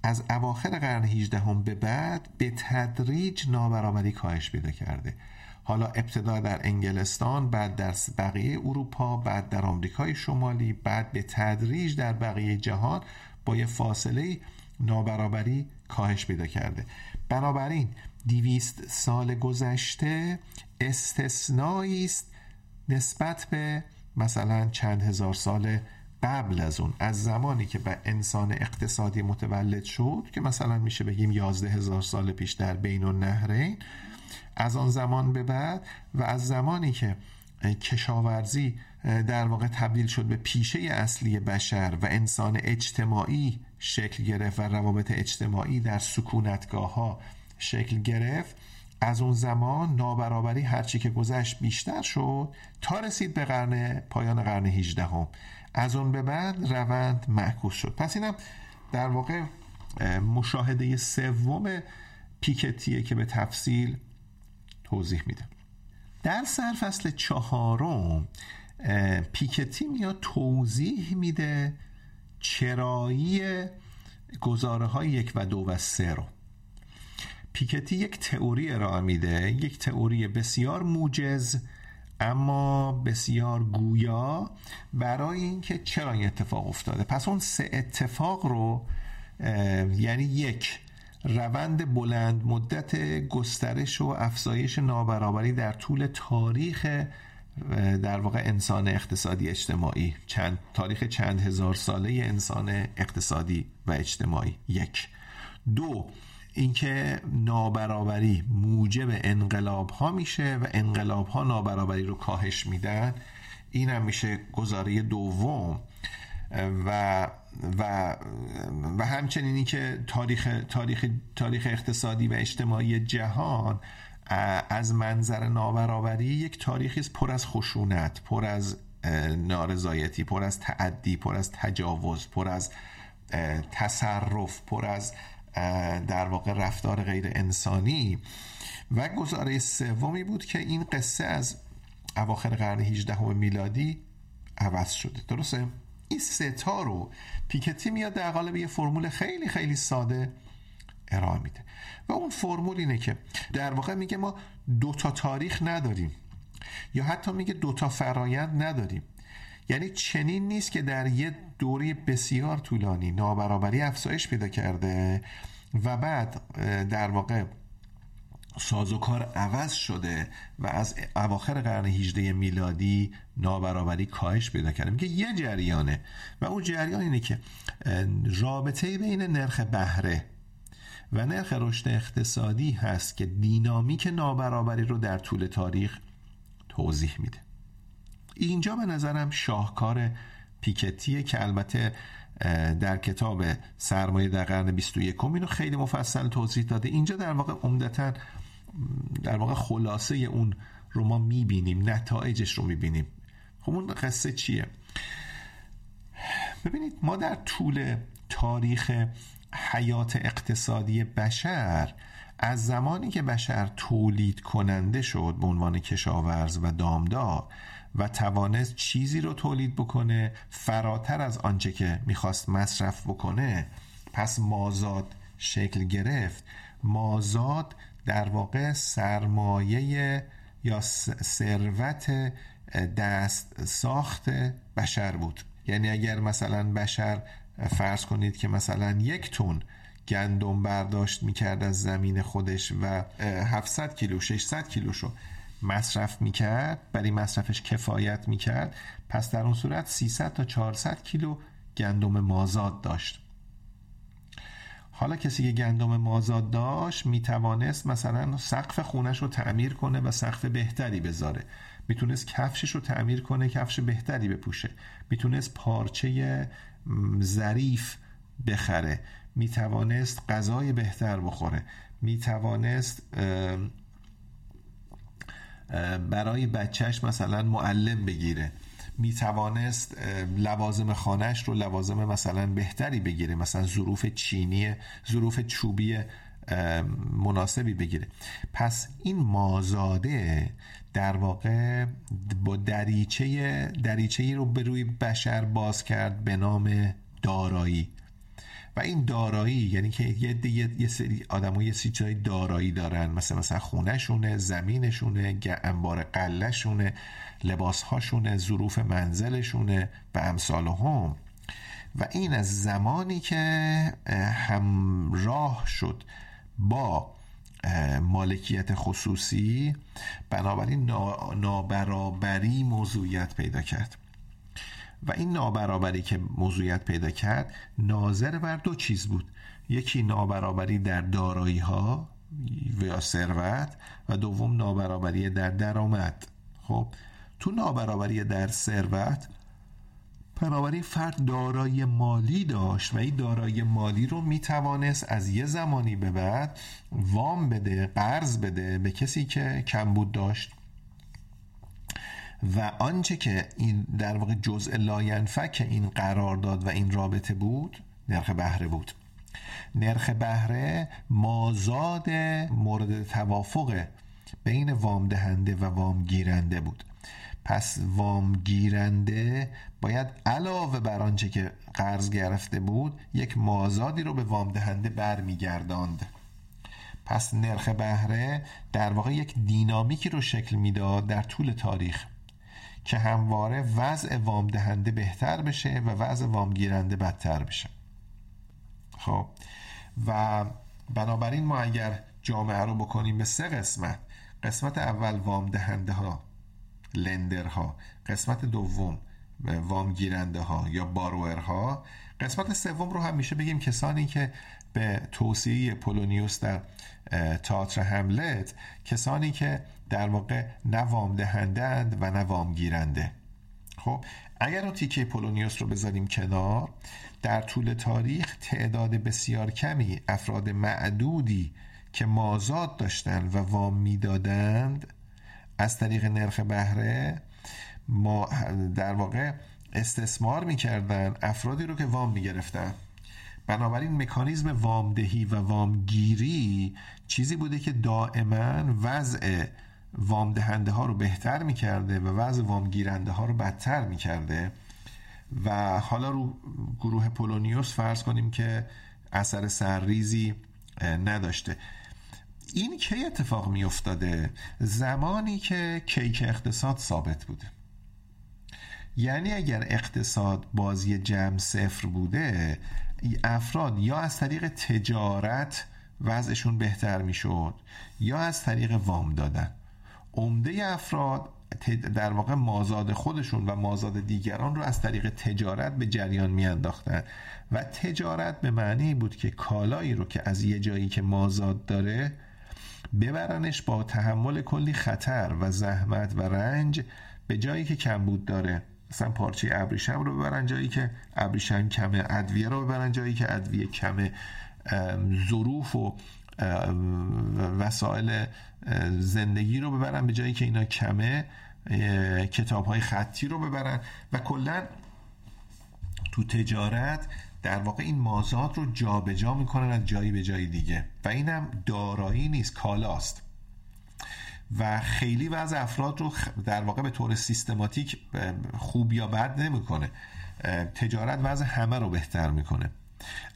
از اواخر قرن 18 هم به بعد به تدریج نابرابری کاهش پیدا کرده. حالا ابتدا در انگلستان بعد در بقیه اروپا بعد در آمریکای شمالی بعد به تدریج در بقیه جهان با یه فاصله نابرابری کاهش پیدا کرده. بنابراین دیویست سال گذشته استثنایی است نسبت به مثلا چند هزار سال قبل از اون. از زمانی که به انسان اقتصادی متولد شد که مثلا میشه بگیم یازده هزار سال پیش در بین النهرین از آن زمان به بعد و از زمانی که کشاورزی در واقع تبدیل شد به پیشه اصلی بشر و انسان اجتماعی شکل گرفت و روابط اجتماعی در سکونتگاه ها شکل گرفت از اون زمان نابرابری هرچی که گذشت بیشتر شد تا رسید به قرن پایان قرن 18 هم. از اون به بعد روند معکوس شد پس اینم در واقع مشاهده سوم پیکتیه که به تفصیل توضیح میده. در سرفصل چهارم پیکتی میاد توضیح میده چرایی گزاره های یک و دو و سه رو. پیکتی یک تئوری ارائه میده یک تئوری بسیار موجز اما بسیار گویا برای اینکه چرا این اتفاق افتاده. پس اون سه اتفاق رو یعنی یک روند بلند مدت گسترش و افزایش نابرابری در طول تاریخ در واقع انسان اقتصادی اجتماعی. چند تاریخ چند هزار ساله انسان اقتصادی و اجتماعی. یک. دو اینکه نابرابری موجب انقلاب ها میشه و انقلاب ها نابرابری رو کاهش میدن. این هم میشه گزاره دوم. و و و همچنین اینکه تاریخ تاریخ تاریخ اقتصادی و اجتماعی جهان از منظر نابرابری یک تاریخی پر از خشونت پر از نارضایتی پر از تعدی پر از تجاوز پر از تصرف پر از در واقع رفتار غیر انسانی. و گزاره سومی بود که این قصه از اواخر قرن 18 میلادی عوض شده. درسته؟ این ستا رو پیکتی میاد در قالب یه فرمول خیلی خیلی ساده ارائه میده. و اون فرمول اینه که در واقع میگه ما دوتا تاریخ نداریم یا حتی میگه دوتا فرایند نداریم. یعنی چنین نیست که در یه دوری بسیار طولانی نابرابری افزایش پیدا کرده و بعد در واقع سازوکار عوض شده و از اواخر قرن 18 میلادی نابرابری کاهش پیدا کرده. میگه یه جریانه و اون جریان اینه که رابطه بین نرخ بهره و نرخ رشد اقتصادی هست که دینامیک نابرابری رو در طول تاریخ توضیح میده. اینجا به نظرم شاهکار پیکتیه که البته در کتاب سرمایه در قرن 21 اینو خیلی مفصل توضیح داده. اینجا در واقع عمدتا در واقع خلاصه اون رو ما می‌بینیم نتایجش رو می‌بینیم. خب اون قصه چیه؟ ببینید ما در طول تاریخ حیات اقتصادی بشر از زمانی که بشر تولید کننده شد به عنوان کشاورز و دامدار و توانست چیزی رو تولید بکنه فراتر از آنچه که می‌خواست مصرف بکنه پس مازاد شکل گرفت. مازاد در واقع سرمایه یا ثروت دست ساخت بشر بود. یعنی اگر مثلا بشر فرض کنید که مثلا یک تن گندم برداشت می‌کرد از زمین خودش و 700 کیلو 600 کیلوشو مصرف می‌کرد برای مصرفش کفایت می‌کرد پس در اون صورت 300 تا 400 کیلو گندم مازاد داشت. حالا کسی که گندم مازاد داشت می‌توانست مثلا سقف خونش رو تعمیر کنه و سقف بهتری بذاره. می‌تونست کفشش رو تعمیر کنه کفش بهتری بپوشه. می‌تونست پارچه ظریف بخره. می‌توانست غذای بهتر بخوره. می‌توانست برای بچهش مثلا معلم بگیره. می توانست لوازم خانهش رو لوازم مثلا بهتری بگیره مثلا ظروف چینی ظروف چوبی مناسبی بگیره. پس این مازاده در واقع با دریچه دریچه رو به روی بشر باز کرد به نام دارایی. و این دارایی یعنی که یه, یه،, یه سری آدم یه سری دارایی دارن. مثلا مثلا خونهشونه زمینشونه انبار قلهشونه. لباسهاشونه ظروف منزلشونه و امثال هم. و این از زمانی که همراه شد با مالکیت خصوصی بنابراین نابرابری موضوعیت پیدا کرد. و این نابرابری که موضوعیت پیدا کرد ناظر بر دو چیز بود. یکی نابرابری در دارایی ها و یا ثروت و دوم نابرابری در درآمد. خب تو نابرابری در ثروت بنابراین فرد دارایی مالی داشت و این دارایی مالی رو می‌توانست از یه زمانی به بعد وام بده قرض بده به کسی که کمبود داشت. و آنچه که این در واقع جزء لاینفک این قرار داد و این رابطه بود نرخ بهره بود. نرخ بهره مازاد مورد توافق بین وام دهنده و وام گیرنده بود. پس وام گیرنده باید علاوه بر آنچه که قرض گرفته بود یک مازادی رو به وام دهنده برمیگرداند. پس نرخ بهره در واقع یک دینامیکی رو شکل می‌داد در طول تاریخ که همواره وضع وام دهنده بهتر بشه و وضع وام گیرنده بدتر بشه. خب و بنابراین ما اگر جامعه رو بکنیم به سه قسمت قسمت اول وام دهنده ها لندرها. قسمت دوم وام گیرنده ها یا باروئرها. قسمت سوم رو هم میشه بگیم کسانی که به توصیه پولونیوس در تئاتر هملت کسانی که در واقع نه وام دهندند و نه وام گیرنده خب اگر اون تیکه پولونیوس رو بذاریم کنار در طول تاریخ تعداد بسیار کمی افراد معدودی که مازاد داشتند و وام می‌دادند از طریق نرخ بهره ما در واقع استثمار می‌کردن افرادی رو که وام می‌گرفتن. بنابراین مکانیزم وامدهی و وامگیری چیزی بوده که دائما وضع وام دهنده ها رو بهتر می‌کرده و وضع وام گیرنده ها رو بدتر می‌کرده. و حالا رو گروه پولونیوس فرض کنیم که اثر سرریزی نداشته. این کی اتفاق می افتاده زمانی که کیک اقتصاد ثابت بوده. یعنی اگر اقتصاد بازی جمع صفر بوده افراد یا از طریق تجارت وضعشون بهتر می‌شد یا از طریق وام دادن. عمده افراد در واقع مازاد خودشون و مازاد دیگران رو از طریق تجارت به جریان میانداختن. و تجارت به معنی بود که کالایی رو که از یه جایی که مازاد داره ببرنش با تحمل کلی خطر و زحمت و رنج به جایی که کمبود داره. مثلا پارچه ابریشم رو ببرن جایی که ابریشم کمه ادویه رو ببرن جایی که ادویه کمه ظروف و وسایل زندگی رو ببرن به جایی که اینا کمه کتاب های خطی رو ببرن. و کلا تو تجارت در واقع این مازاد رو جابجا جا می‌کنن از جایی به جای دیگه و اینم دارایی نیست کالاست. و خیلی وضع افراد رو در واقع به طور سیستماتیک خوب یا بد نمی‌کنه. تجارت وضع همه رو بهتر می‌کنه.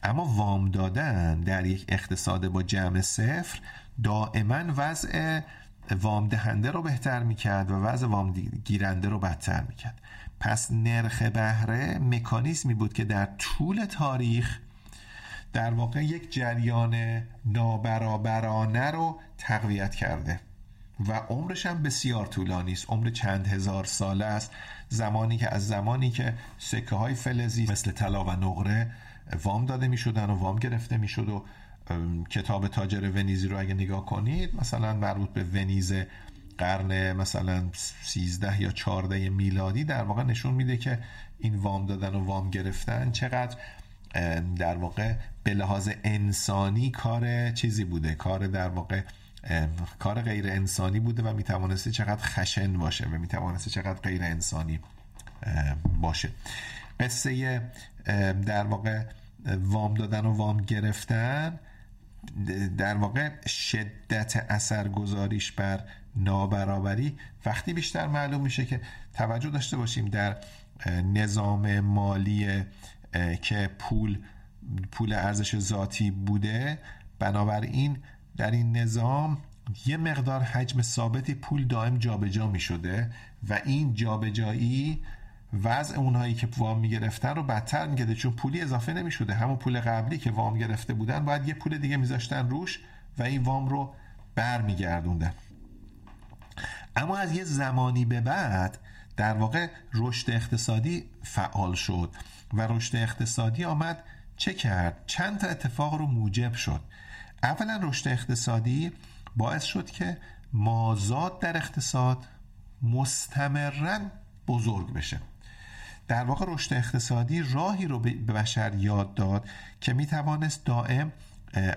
اما وام دادن در یک اقتصاد با جمع صفر دائما وضع وام دهنده رو بهتر می‌کرد و وضع وام گیرنده رو بدتر می‌کرد. پس نرخ بهره مکانیزمی بود که در طول تاریخ در واقع یک جریان نابرابرانه رو تقویت کرده و عمرش هم بسیار طولانی است. عمر چند هزار ساله است. زمانی که از زمانی که سکه های فلزی مثل طلا و نقره وام داده می شدن و وام گرفته می شد و کتاب تاجر ونیزی رو اگه نگاه کنید مثلا مربوط به ونیز قرن مثلا 13 یا 14 میلادی در واقع نشون میده که این وام دادن و وام گرفتن چقدر در واقع به لحاظ انسانی کار چیزی بوده کار در واقع کار غیر انسانی بوده و می‌توانسته چقدر خشن باشه و می‌توانسته چقدر غیر انسانی باشه. قصه در واقع وام دادن و وام گرفتن در واقع شدت اثرگذاریش بر نابرابری وقتی بیشتر معلوم میشه که توجه داشته باشیم در نظام مالی که پول پول ارزش ذاتی بوده بنابراین در این نظام یه مقدار حجم ثابتی پول دائم جابجا می شده و این جابجایی وضع اونهایی که وام می‌گرفتن رو بدتر میگده چون پولی اضافه نمی‌شده. همون پول قبلی که وام گرفته بودن باید یه پول دیگه میذاشتن روش و این وام رو برمیگردوندن. اما از یه زمانی به بعد در واقع رشد اقتصادی فعال شد و رشد اقتصادی آمد چه کرد؟ چند تا اتفاق رو موجب شد. اولا رشد اقتصادی باعث شد که مازاد در اقتصاد مستمرا بزرگ بشه. در واقع رشد اقتصادی راهی رو به بشر یاد داد که می توانست دائم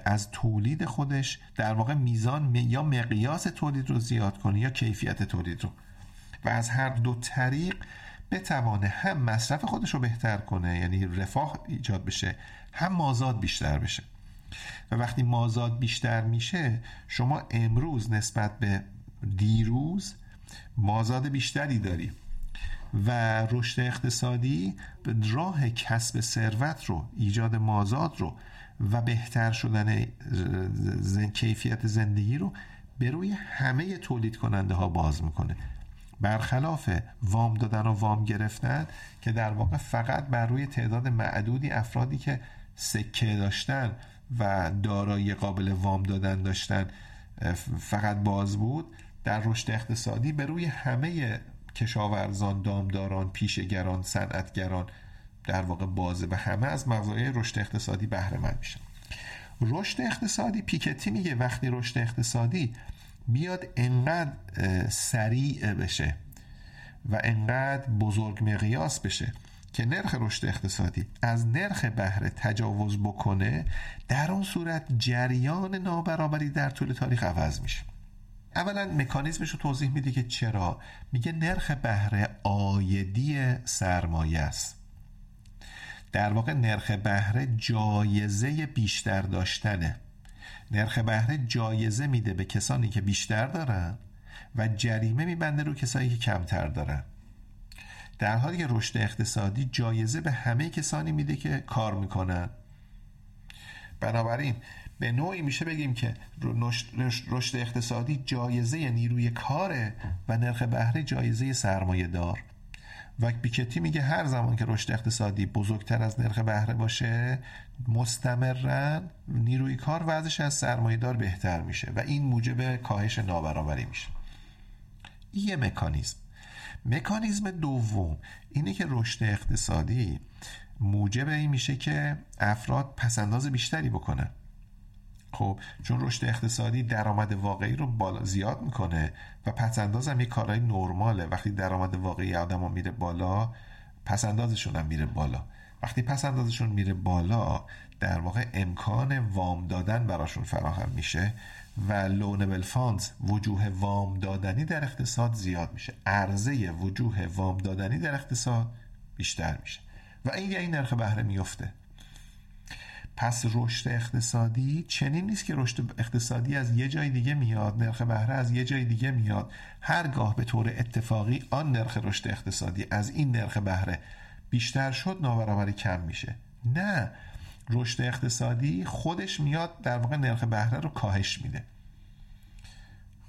از تولید خودش در واقع میزان یا مقیاس تولید رو زیاد کنه یا کیفیت تولید رو. و از هر دو طریق بتوانه هم مصرف خودش رو بهتر کنه یعنی رفاه ایجاد بشه هم مازاد بیشتر بشه. و وقتی مازاد بیشتر میشه شما امروز نسبت به دیروز مازاد بیشتری داری. و رشد اقتصادی راه کسب ثروت رو ایجاد مازاد رو و بهتر شدن کیفیت زندگی رو به روی همه تولید کننده ها باز می‌کنه. برخلاف وام دادن و وام گرفتن که در واقع فقط بر روی تعداد معدودی افرادی که سکه داشتن و دارایی قابل وام دادن داشتن فقط باز بود در رشد اقتصادی به روی همه کشاورزان، دامداران، پیشگران، صنعتگران در واقع بازه و همه از مزایای رشد اقتصادی بهره مند میشن. رشد اقتصادی پیکتی میگه وقتی رشد اقتصادی بیاد انقدر سریع بشه و انقدر بزرگ مقیاس بشه که نرخ رشد اقتصادی از نرخ بهره تجاوز بکنه در اون صورت جریان نابرابری در طول تاریخ عوض میشه. اولا مکانیزمش رو توضیح میده که چرا؟ میگه نرخ بهره آیدی سرمایه است. در واقع نرخ بهره جایزه بیشتر داشتنه. نرخ بهره جایزه میده به کسانی که بیشتر دارن و جریمه میبنده رو کسانی که کمتر دارن. در حالی که رشد اقتصادی جایزه به همه کسانی میده که کار می‌کنن. بنابراین به نوعی میشه بگیم که رشد اقتصادی جایزه نیروی کاره و نرخ بهره جایزه سرمایه دار و بیکتی میگه هر زمان که رشد اقتصادی بزرگتر از نرخ بهره باشه مستمرا نیروی کار وضعش از سرمایه دار بهتر میشه و این موجب کاهش نابرابری میشه. یه مکانیزم. مکانیزم دوم اینه که رشد اقتصادی موجب این میشه که افراد پسنداز بیشتری بکنن. خب چون رشد اقتصادی درآمد واقعی رو بالا زیاد می‌کنه و پس‌انداز هم یه کالای نرماله. وقتی درآمد واقعی آدم میره بالا پس‌اندازشون هم میره بالا. وقتی پس‌اندازشون میره بالا در واقع امکان وام دادن براشون فراهم میشه و loanable funds وجوه وام دادنی در اقتصاد زیاد میشه. عرضه وجوه وام دادنی در اقتصاد بیشتر میشه. و این یعنی نرخ بهره میفته پس رشد اقتصادی چنین نیست که رشد اقتصادی از یه جای دیگه میاد نرخ بهره از یه جای دیگه میاد. هرگاه به طور اتفاقی آن نرخ رشد اقتصادی از این نرخ بهره بیشتر شد نابرابری کم میشه. نه رشد اقتصادی خودش میاد در واقع نرخ بهره رو کاهش میده.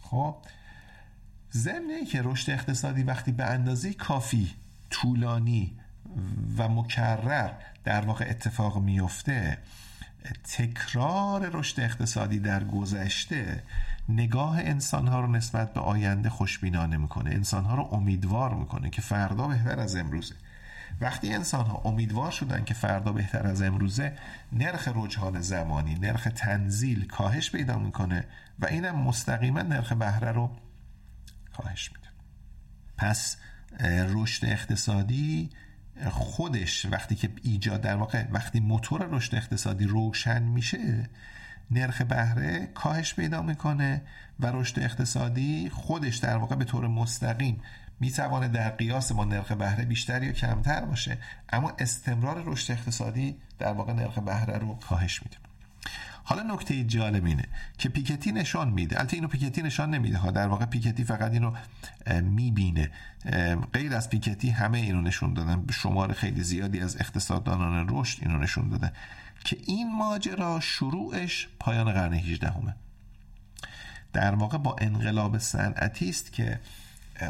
خب ضمن که رشد اقتصادی وقتی به اندازه کافی طولانی و مکرر در واقع اتفاق میفته تکرار رشد اقتصادی در گذشته نگاه انسان ها رو نسبت به آینده خوشبینانه می‌کنه. انسان ها رو امیدوار می‌کنه که فردا بهتر از امروزه. وقتی انسان ها امیدوار شدن که فردا بهتر از امروزه نرخ رجحان زمانی نرخ تنزیل کاهش پیدا می‌کنه و اینم مستقیما نرخ بهره رو کاهش میده. پس رشد اقتصادی خودش وقتی که ایجاد در واقع وقتی موتور رشد اقتصادی روشن میشه نرخ بهره کاهش پیدا می‌کنه و رشد اقتصادی خودش در واقع به طور مستقیم می‌توانه در قیاس با نرخ بهره بیشتر یا کمتر باشه. اما استمرار رشد اقتصادی در واقع نرخ بهره رو کاهش میده. حالا نکته جالب اینه که پیکتی نشان میده. البته اینو پیکتی نشان نمیده. ها در واقع پیکتی فقط اینو می‌بینه. غیر از پیکتی همه اینو نشون دادن. شمار خیلی زیادی از اقتصاددانان رشد اینو نشون دادن که این ماجرا شروعش پایان قرن 18 همه در واقع با انقلاب صنعتی است که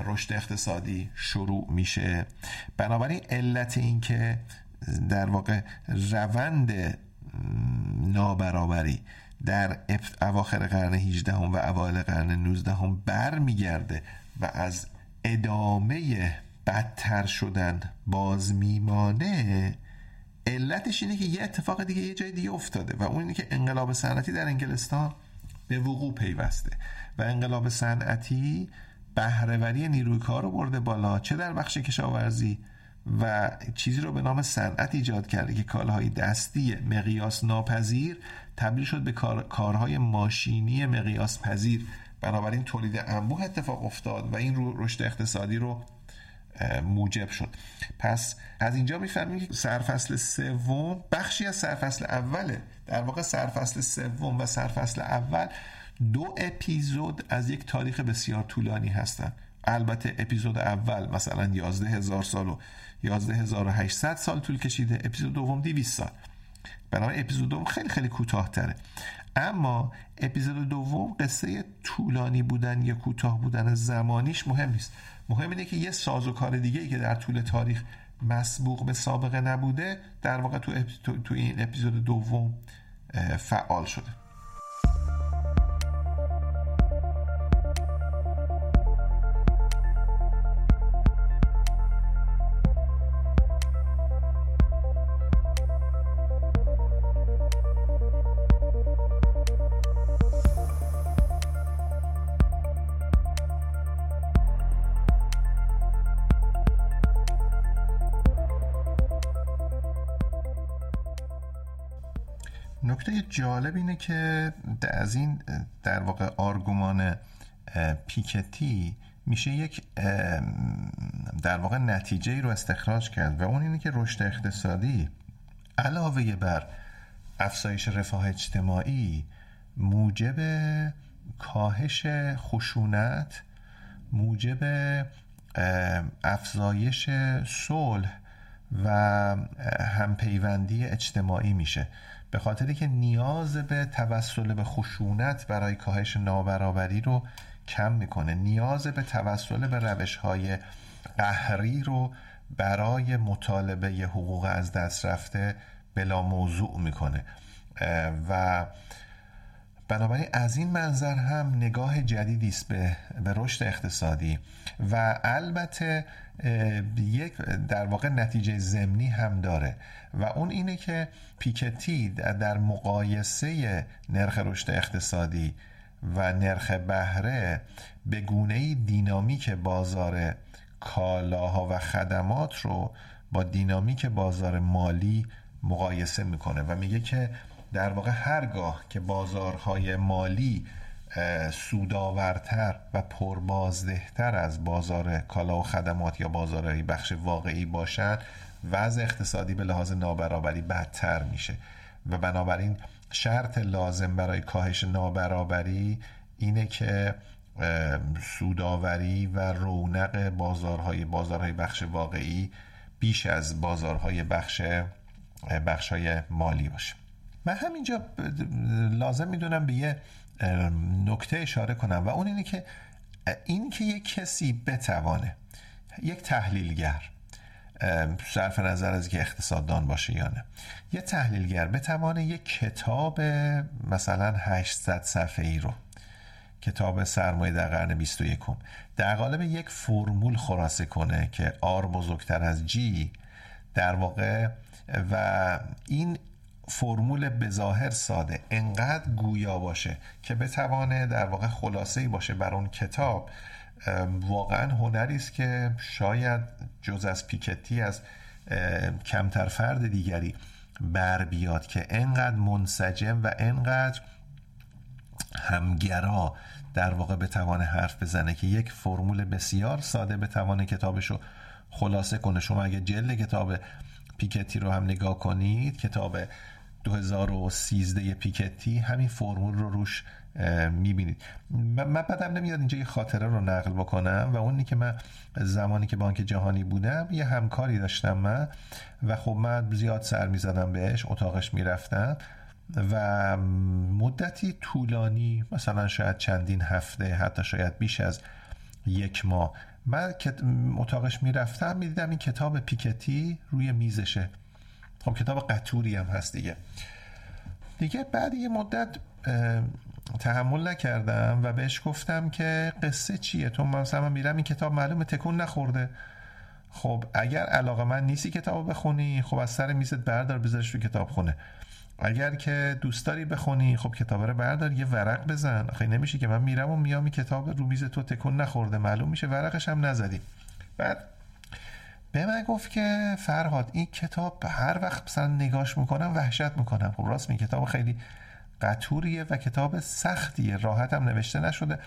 رشد اقتصادی شروع میشه. بنابراین علت این که در واقع روند نابرابری در اواخر قرن 18 و اوایل قرن 19 هم برمیگرده و از ادامه بدتر شدن باز میمانه علتش اینه که یه اتفاق دیگه یه جای دیگه افتاده و اون اینه که انقلاب صنعتی در انگلستان به وقوع پیوسته و انقلاب صنعتی بهرهوری نیروی کار رو برده بالا چه در بخش کشاورزی و چیزی رو به نام صنعت ایجاد کرده که کالاهای دستی مقیاس ناپذیر تبدیل شد به کار، کارهای ماشینی مقیاس پذیر. بنابراین تولید انبوه اتفاق افتاد و این رو رشد اقتصادی رو موجب شد. پس از اینجا می‌فهمیم که سرفصل سوم بخشی از سرفصل اوله در واقع سرفصل سوم و سرفصل اول دو اپیزود از یک تاریخ بسیار طولانی هستند البته اپیزود اول مثلا 11 هزار سال و 11800 سال طول کشیده. اپیزود دوم 200 سال. بنابراین اپیزود دوم خیلی خیلی کوتاهتره. اما اپیزود دوم قصه طولانی بودن یا کوتاه بودن زمانیش مهم نیست. مهم اینه که یه ساز و کار دیگه ای که در طول تاریخ مسبوق به سابقه نبوده در واقع تو, تو این اپیزود دوم فعال شده. نکته جالب اینه که از این در واقع آرگومان پیکتی میشه یک در واقع نتیجه رو استخراج کرد و اون اینه که رشد اقتصادی علاوه بر افزایش رفاه اجتماعی موجب کاهش خشونت موجب افزایش صلح و همپیوندی اجتماعی میشه. به خاطری که نیاز به توسل به خشونت برای کاهش نابرابری رو کم می‌کنه. نیاز به توسل به روش های قهری رو برای مطالبه حقوق از دست رفته بلا موضوع می‌کنه. و بنابراین از این منظر هم نگاه جدیدی است به, به رشد اقتصادی. و البته یک در واقع نتیجه زمینی هم داره و اون اینه که پیکتی در مقایسه نرخ رشد اقتصادی و نرخ بهره به گونه دینامیک بازار کالاها و خدمات رو با دینامیک بازار مالی مقایسه می‌کنه و میگه که در واقع هرگاه که بازارهای مالی سودآورتر و پربازدهتر از بازار کالا و خدمات یا بازارهای بخش واقعی باشند وضع اقتصادی به لحاظ نابرابری بدتر میشه. و بنابراین شرط لازم برای کاهش نابرابری اینه که سوداوری و رونق بازارهای بازارهای بخش واقعی بیش از بازارهای بخش بخشای مالی باشه. من همینجا لازم می‌دونم به یه نکته اشاره کنم و اون اینه که این که یک کسی بتوانه یک تحلیلگر صرف نظر از که اقتصاددان باشه یا نه یه تحلیلگر بتوانه یک کتاب مثلا 800 صفحه ای رو کتاب سرمایه در قرن 21 در قالب یک فرمول خلاصه کنه که آر بزرگتر از جی در واقع و این فرمول بظاهر ساده. انقدر گویا باشه که بتوانه در واقع خلاصه باشه بر اون کتاب. واقعا هنری است که شاید جز از پیکتی از کمتر فرد دیگری بر بیاد که انقدر منسجم و انقدر همگرا در واقع بتوانه حرف بزنه که یک فرمول بسیار ساده بتوانه کتابشو خلاصه کنه. شما اگه جلد کتاب پیکتی رو هم نگاه کنید کتاب 2013 پیکتی همین فرمول رو روش می‌بینید. من بدم نمیاد اینجا یه خاطره رو نقل بکنم و اونی که من زمانی که بانک جهانی بودم یه همکاری داشتم من و خب من زیاد سر می‌زدم بهش اتاقش می‌رفتم و مدتی طولانی مثلا شاید چندین هفته حتی شاید بیش از یک ماه من اتاقش می‌رفتم می‌دیدم این کتاب پیکتی روی میزشه. خب کتاب قطوری هم هست دیگه. دیگه بعد یه مدت تحمل نکردم و بهش گفتم که قصه چیه؟ تو مثلا میرم این کتاب معلومه تکون نخورده. خب اگر علاقه من نیستی کتاب بخونی خب از سر میزت بردار بذارش رو کتاب خونه. اگر که دوست داری بخونی خب کتاب رو بردار یه ورق بزن. خیلی نمیشه که من میرم و میام کتاب رو میز تو تکون نخورده. معلوم میشه ورقش هم نزدی. بعد به من گفت که فرهاد این کتاب هر وقت مثلا نگاش می‌کنم وحشت می‌کنم. خب راست می کتاب خیلی قطوریه و کتاب سختیه راحت هم نوشته نشده.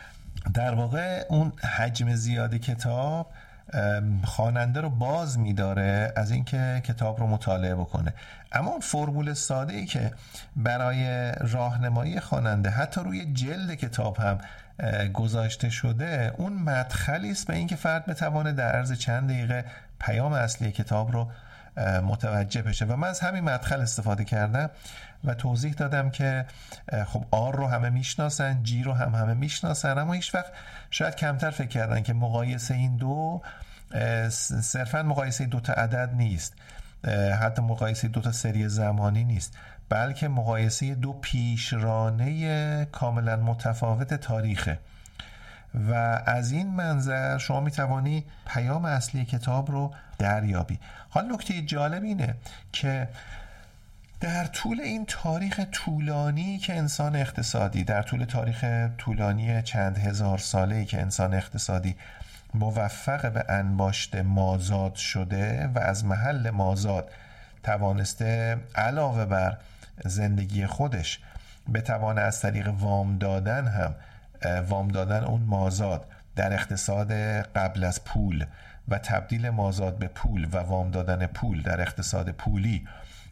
در واقع اون حجم زیاد کتاب خواننده رو باز میداره از اینکه کتاب رو مطالعه بکنه. اما فرمول ساده ای که برای راهنمایی خواننده حتی روی جلد کتاب هم گذاشته شده اون مدخلی است به اینکه فرد بتوانه در عرض چند دقیقه پیام اصلی کتاب رو متوجه بشه. و من از همین مدخل استفاده کردم و توضیح دادم که خب آر رو همه می‌شناسن جی رو هم همه می‌شناسن اما هیچ وقت شاید کمتر فکر کردن که مقایسه این دو صرفا مقایسه دو تا عدد نیست. حتی مقایسه دو تا سری زمانی نیست بلکه مقایسه دو پیشرانه کاملا متفاوت تاریخه. و از این منظر شما می توانی پیام اصلی کتاب رو دریابی. حال نکته جالب اینه که در طول این تاریخ طولانی که انسان اقتصادی در طول تاریخ طولانی چند هزار ساله که انسان اقتصادی موفق به انباشت مازاد شده و از محل مازاد توانسته علاوه بر زندگی خودش بتوانه از طریق وام دادن هم وام دادن اون مازاد در اقتصاد قبل از پول و تبدیل مازاد به پول و وام دادن پول در اقتصاد پولی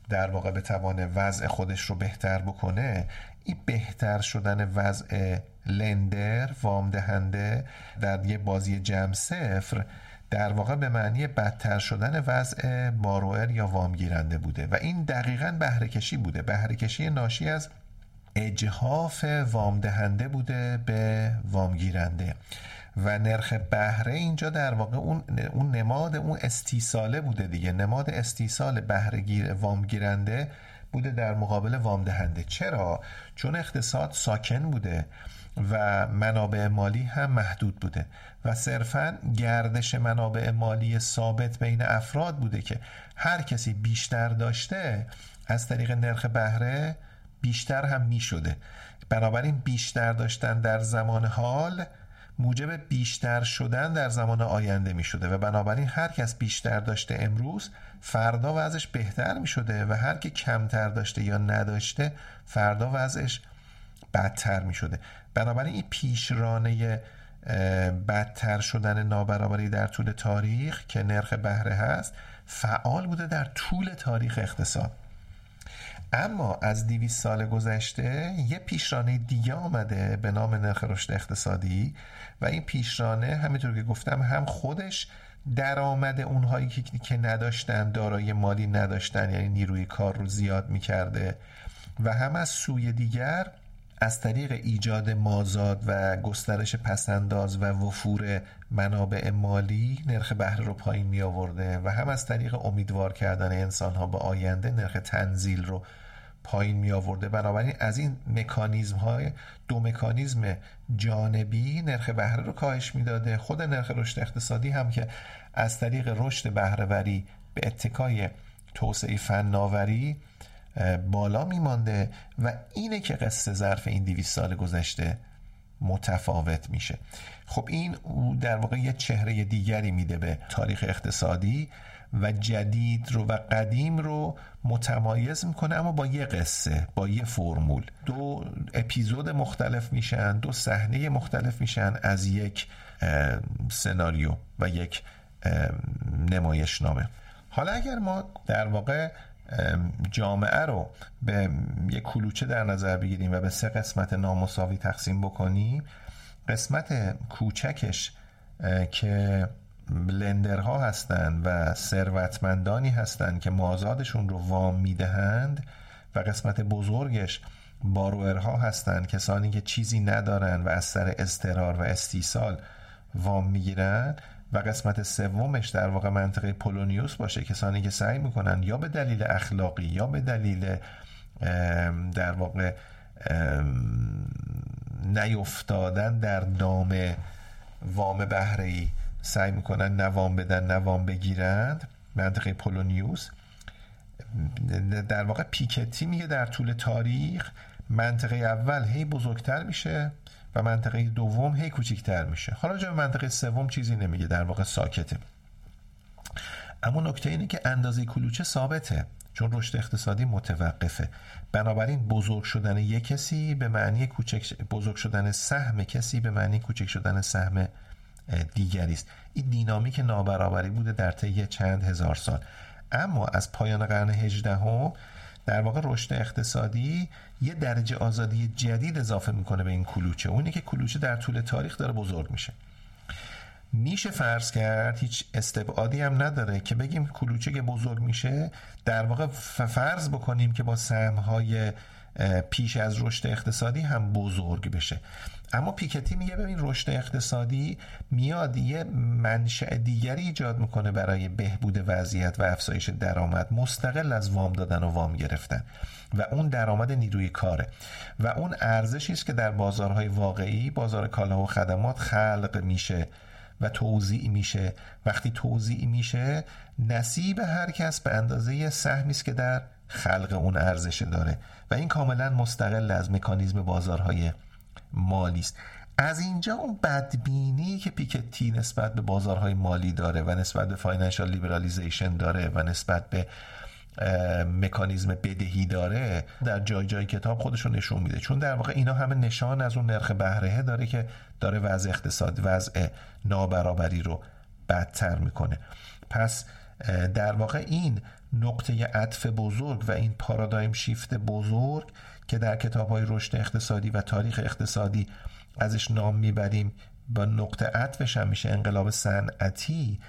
در واقع بتوانه وضع خودش رو بهتر بکنه این بهتر شدن وضع لندر وام دهنده در یه بازی جمع صفر در واقع به معنی بدتر شدن وضع باروئر یا وامگیرنده بوده و این دقیقا بهرهکشی بوده. بهرهکشی ناشی از اجهاف وام دهنده بوده به وامگیرنده. و نرخ بهره اینجا در واقع اون, نماد اون استیصاله بوده دیگه. نماد استیصال بهره وام گیرنده بوده در مقابل وام دهنده چرا؟ چون اقتصاد ساکن بوده و منابع مالی هم محدود بوده. و صرفا گردش منابع مالی ثابت بین افراد بوده که هر کسی بیشتر داشته از طریق نرخ بهره بیشتر هم می شده بنابراین بیشتر داشتن در زمان حال موجب بیشتر شدن در زمان آینده می شده و بنابراین هر کس بیشتر داشته امروز فردا وضعش بهتر می شده و هر که کمتر داشته یا نداشته فردا وضعش بدتر می شده بنابراین این پیشرانه بدتر شدن نابرابری در طول تاریخ که نرخ بهره هست فعال بوده در طول تاریخ اقتصاد. اما از 200 سال گذشته یه پیشرانه دیگه آمده به نام نرخ رشد اقتصادی و این پیشرانه همینطور که گفتم هم خودش درآمد اونهایی که, نداشتن دارای مالی نداشتن یعنی نیروی کار رو زیاد می‌کرده و هم از سوی دیگر از طریق ایجاد مازاد و گسترش پسنداز و وفور منابع مالی نرخ بهره رو پایین می آورده و هم از طریق امیدوار کردن انسان ها به آینده نرخ تنزیل رو پایین می آورده. بنابراین از این مکانیزم های دو مکانیزم جانبی نرخ بهره رو کاهش می‌داده. خود نرخ رشد اقتصادی هم که از طریق رشد بهرهوری به اتکای توسعه فناوری بالا میمانده و اینه که قصه ظرف این 200 سال گذشته متفاوت میشه. خب این در واقع یه چهره دیگری میده به تاریخ اقتصادی. و جدید رو و قدیم رو متمایز می‌کنه اما با یه قصه با یه فرمول. دو اپیزود مختلف میشن دو صحنه مختلف میشن از یک سناریو و یک نمایشنامه. حالا اگر ما در واقع جامعه رو به یک کلوچه در نظر بگیریم و به سه قسمت نامساوی تقسیم بکنیم قسمت کوچکش که لندرها هستند و ثروتمندانی هستند که مازادشون رو وام می‌دهند و قسمت بزرگش باروئرها هستند کسانی که چیزی ندارن و از سر استرار و استیصال وام می‌گیرن و قسمت سومش در واقع منطقه پولونیوس باشه کسانی که سعی می‌کنن یا به دلیل اخلاقی یا به دلیل در واقع نیفتادن در دام وام بهره سعی می‌کنن نوام بدن نوام بگیرند منطقه پولونیوس. در واقع پیکتی میگه در طول تاریخ منطقه اول هی بزرگتر میشه و منطقه دوم هی کوچیکتر میشه. حالا جای منطقه سوم چیزی نمیگه در واقع ساکته. اما نکته اینه که اندازه کلوچه ثابته چون رشد اقتصادی متوقفه. بنابراین بزرگ شدن یک کسی به معنی کوچک بزرگ شدن سهم کسی به معنی کوچک شدن سهم دیگری است. این دینامیک نابرابری بوده در طی چند هزار سال. اما از پایان قرن 18 هم در واقع رشد اقتصادی یه درجه آزادی جدید اضافه می‌کنه به این کلوچه. اونی که کلوچه در طول تاریخ داره بزرگ میشه. میشه فرض کرد هیچ استبعادی هم نداره که بگیم کلوچه که بزرگ میشه در واقع فرض بکنیم که با سهمهای پیش از رشد اقتصادی هم بزرگ بشه. اما پیکتی میگه ببین رشد اقتصادی میاد یه منشأ دیگری ایجاد می‌کنه برای بهبود وضعیت و افزایش درآمد. مستقل از وام دادن و وام گرفتن. و اون درآمد نیروی کاره. و اون ارزشی است که در بازارهای واقعی بازار کالا و خدمات خلق میشه و توزیع میشه. وقتی توزیع میشه نصیب هر کس به اندازه سهمی است که در خلق اون ارزش داره. و این کاملا مستقل از مکانیزم بازارهای مالی است. از اینجا اون بدبینی که پیکتی نسبت به بازارهای مالی داره و نسبت به financial liberalization داره و نسبت به مکانیزم بدهی داره در جای جای کتاب خودش رو نشون میده. چون در واقع اینا همه نشان از اون نرخ بهره داره که داره وضع اقتصاد وضع نابرابری رو بدتر می‌کنه. پس در واقع این نقطه عطف بزرگ و این پارادایم شیفت بزرگ که در کتاب های رشد اقتصادی و تاریخ اقتصادی ازش نام می‌بریم با نقطه عطفش هم میشه انقلاب صنعتی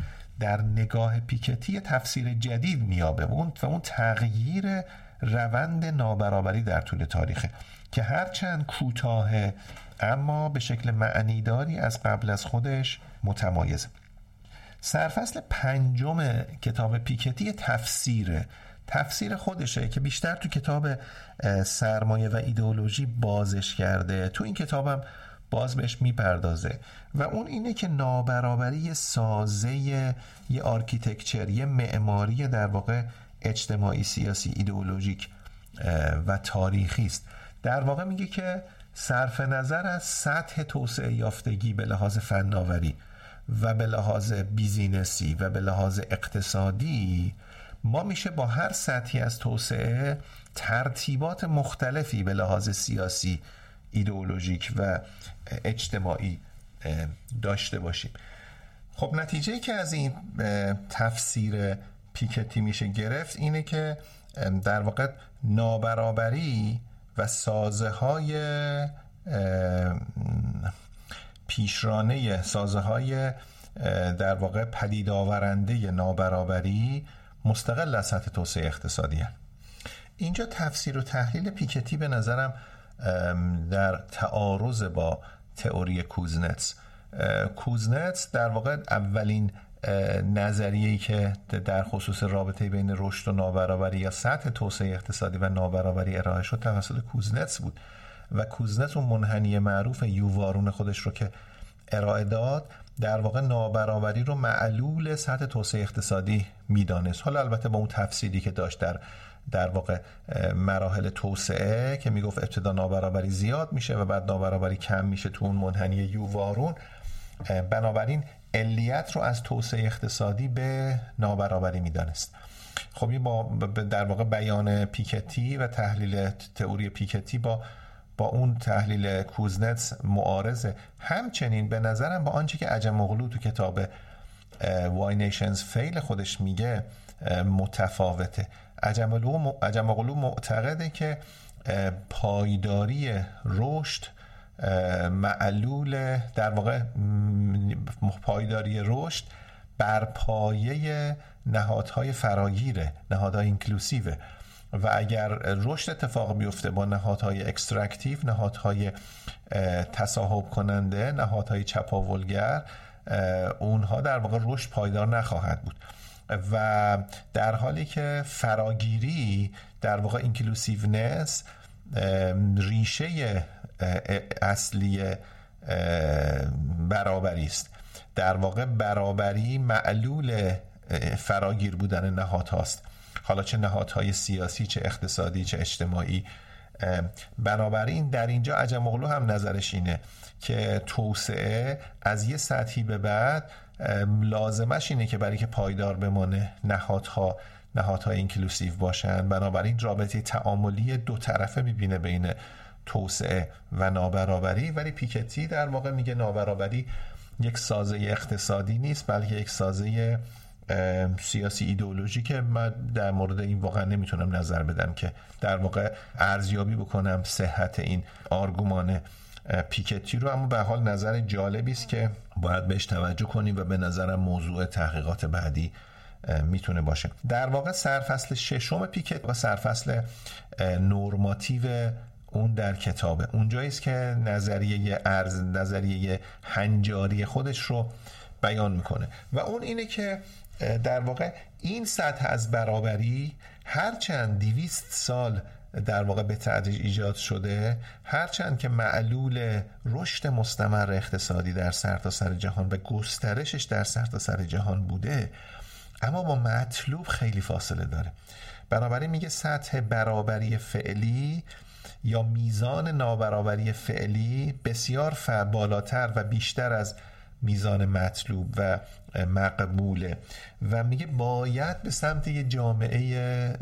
در نگاه پیکتی تفسیر جدید میابه و اون, اون تغییر روند نابرابری در طول تاریخه که هرچند کوتاه اما به شکل معنیداری از قبل از خودش متمایزه. سرفصل پنجم کتاب پیکتی تفسیره تفسیر خودشه که بیشتر تو کتاب سرمایه و ایدئولوژی بازش کرده. تو این کتابم باز بهش می‌پردازه. و اون اینه که نابرابری سازه یه architecture یه معماری در واقع اجتماعی سیاسی ایدئولوژیک و تاریخی است. در واقع میگه که صرف نظر از سطح توسعه یافتگی به لحاظ فناوری و به لحاظ بیزینسی و به لحاظ اقتصادی ما میشه با هر سطحی از توسعه ترتیبات مختلفی به لحاظ سیاسی ایدئولوژیک و اجتماعی داشته باشیم. خب نتیجه که از این تفسیر پیکتی میشه گرفت اینه که در واقع نابرابری و سازه های پیشرانه سازه های در واقع پدید آورنده نابرابری مستقل از سطح توسعه اقتصادی هست. اینجا تفسیر و تحلیل پیکتی به نظرم در تعارض با تئوری کوزنتس کوزنتس در واقع اولین نظریه‌ای که در خصوص رابطه بین رشد و نابرابری یا سطح توسعه اقتصادی و نابرابری ارائه شد توسط کوزنتس بود و کوزنتس اون منحنی معروف یووارون خودش رو که ارائه داد در واقع نابرابری رو معلول سطح توسعه اقتصادی می‌دانست. حالا البته با اون تفسیری که داشت در در واقع مراحل توسعه که می‌گفت ابتدا نابرابری زیاد میشه و بعد نابرابری کم میشه تو اون منحنی یووارون بنابراین علیت رو از توسعه اقتصادی به نابرابری می‌دانست. خب این با در واقع بیان پیکتی و تحلیل تئوری پیکتی با با اون تحلیل کوزنتس معارضه. همچنین به نظرم با آنچه که عجم اغلو تو کتاب وای نیشنز فیل خودش میگه متفاوته. عجم اغلو معتقده که پایداری رشد معلول در واقع پایداری رشد بر پایه نهادهای فراگیره نهادهای inclusive ه. و اگر رشد اتفاق بیفته با نهادهای extractive نهادهای تصاحب کننده نهادهای چپاولگر اونها در واقع رشد پایدار نخواهد بود. و در حالی که فراگیری در واقع اینکلوسیونس ریشه اصلی برابری است. در واقع برابری معلول فراگیر بودن نهاد هاست حالا چه نهادهای سیاسی چه اقتصادی چه اجتماعی. بنابراین در اینجا عجم اغلو هم نظرش اینه که توسعه از یه سطحی به بعد لازمش اینه که برای که پایدار بمانه نهادها نهادهای اینکلوسیو باشن. بنابراین رابطه تعاملی دو طرفه می‌بینه بین توسعه و نابرابری. ولی پیکتی در واقع میگه نابرابری یک سازه اقتصادی نیست بلکه یک سازه سیاسی ایدئولوژی که من در مورد این واقعا نمی‌تونم نظر بدم که در واقع ارزیابی بکنم صحت این آرگومان پیکتی رو. اما به حال نظر جالبی است که باید بهش توجه کنیم و به نظرم موضوع تحقیقات بعدی می‌تونه باشه. در واقع سرفصل ششم پیکت و سرفصل نورماتیو اون در کتابه. اونجایی است که نظریه ارز نظریه هنجاری خودش رو بیان می‌کنه. و اون اینه که در واقع این سطح از برابری هرچند دیویست سال در واقع به تدریج ایجاد شده هرچند که معلول رشد مستمر اقتصادی در سرتاسر سر جهان و گسترشش در سرتاسر سر جهان بوده اما با مطلوب خیلی فاصله داره. بنابراین میگه سطح برابری فعلی یا میزان نابرابری فعلی بسیار بالاتر و بیشتر از میزان مطلوب و مقبوله. و میگه باید به سمت یه جامعه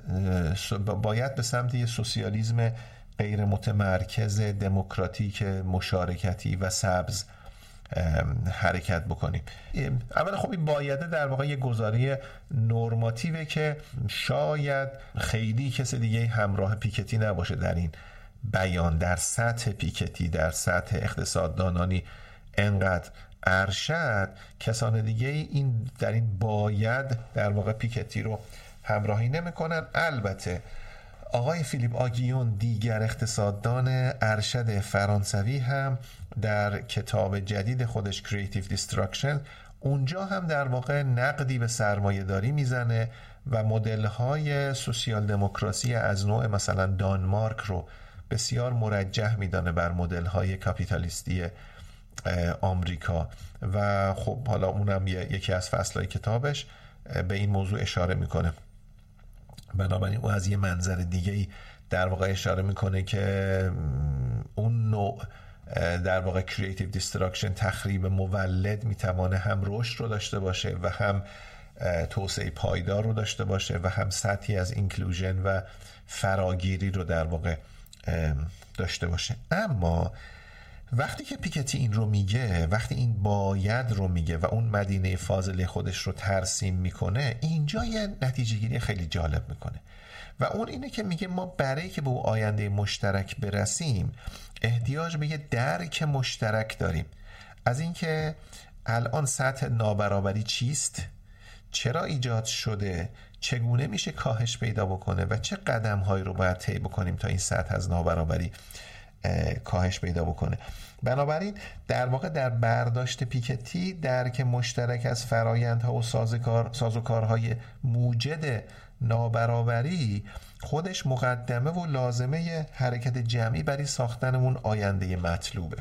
باید به سمت یه سوسیالیزم غیر متمرکز دموکراتیک مشارکتی و سبز حرکت بکنیم. اول خب این بایده در واقع یه گزاره نرماتیوه که شاید خیلی کس دیگه همراه پیکتی نباشه در این بیان. در سطح پیکتی در سطح اقتصاددانانی انقدر ارشد کسان دیگه این در این باید در واقع پیکتی رو همراهی نمی‌کنن. البته آقای فیلیپ آگیون دیگر اقتصاددان ارشد فرانسوی هم در کتاب جدید خودش Creative Destruction اونجا هم در واقع نقدی به سرمایه داری می‌زنه و مدل های سوسیال دموکراسی از نوع مثلا دانمارک رو بسیار مرجح میدانه بر مدل های کاپیتالیستی آمریکا. و خب حالا اونم یکی از فصلهای کتابش به این موضوع اشاره می‌کنه. بنابراین او از یه منظر دیگه ای در واقع اشاره می‌کنه که اون نوع در واقع creative destruction تخریب مولد می‌تونه هم رشد رو داشته باشه و هم توسعه پایدار رو داشته باشه و هم سطحی از inclusion و فراگیری رو در واقع داشته باشه. اما وقتی که پیکتی این رو میگه وقتی این باید رو میگه و اون مدینه فاضله خودش رو ترسیم می‌کنه اینجا یه نتیجه گیری خیلی جالب می‌کنه. و اون اینه که میگه ما برای که به او آینده مشترک برسیم احتیاج به یه درک مشترک داریم. از اینکه الان سطح نابرابری چیست؟ چرا ایجاد شده؟ چگونه میشه کاهش پیدا بکنه؟ و چه قدم هایی رو باید طی بکنیم تا این سطح از نابرابری کاهش پیدا بکنه. بنابراین در واقع در برداشت پیکتی درک مشترک از فرایندها و سازکار سازوکارهای موجد نابرابری خودش مقدمه و لازمه حرکت جمعی برای ساختن اون آینده مطلوبه.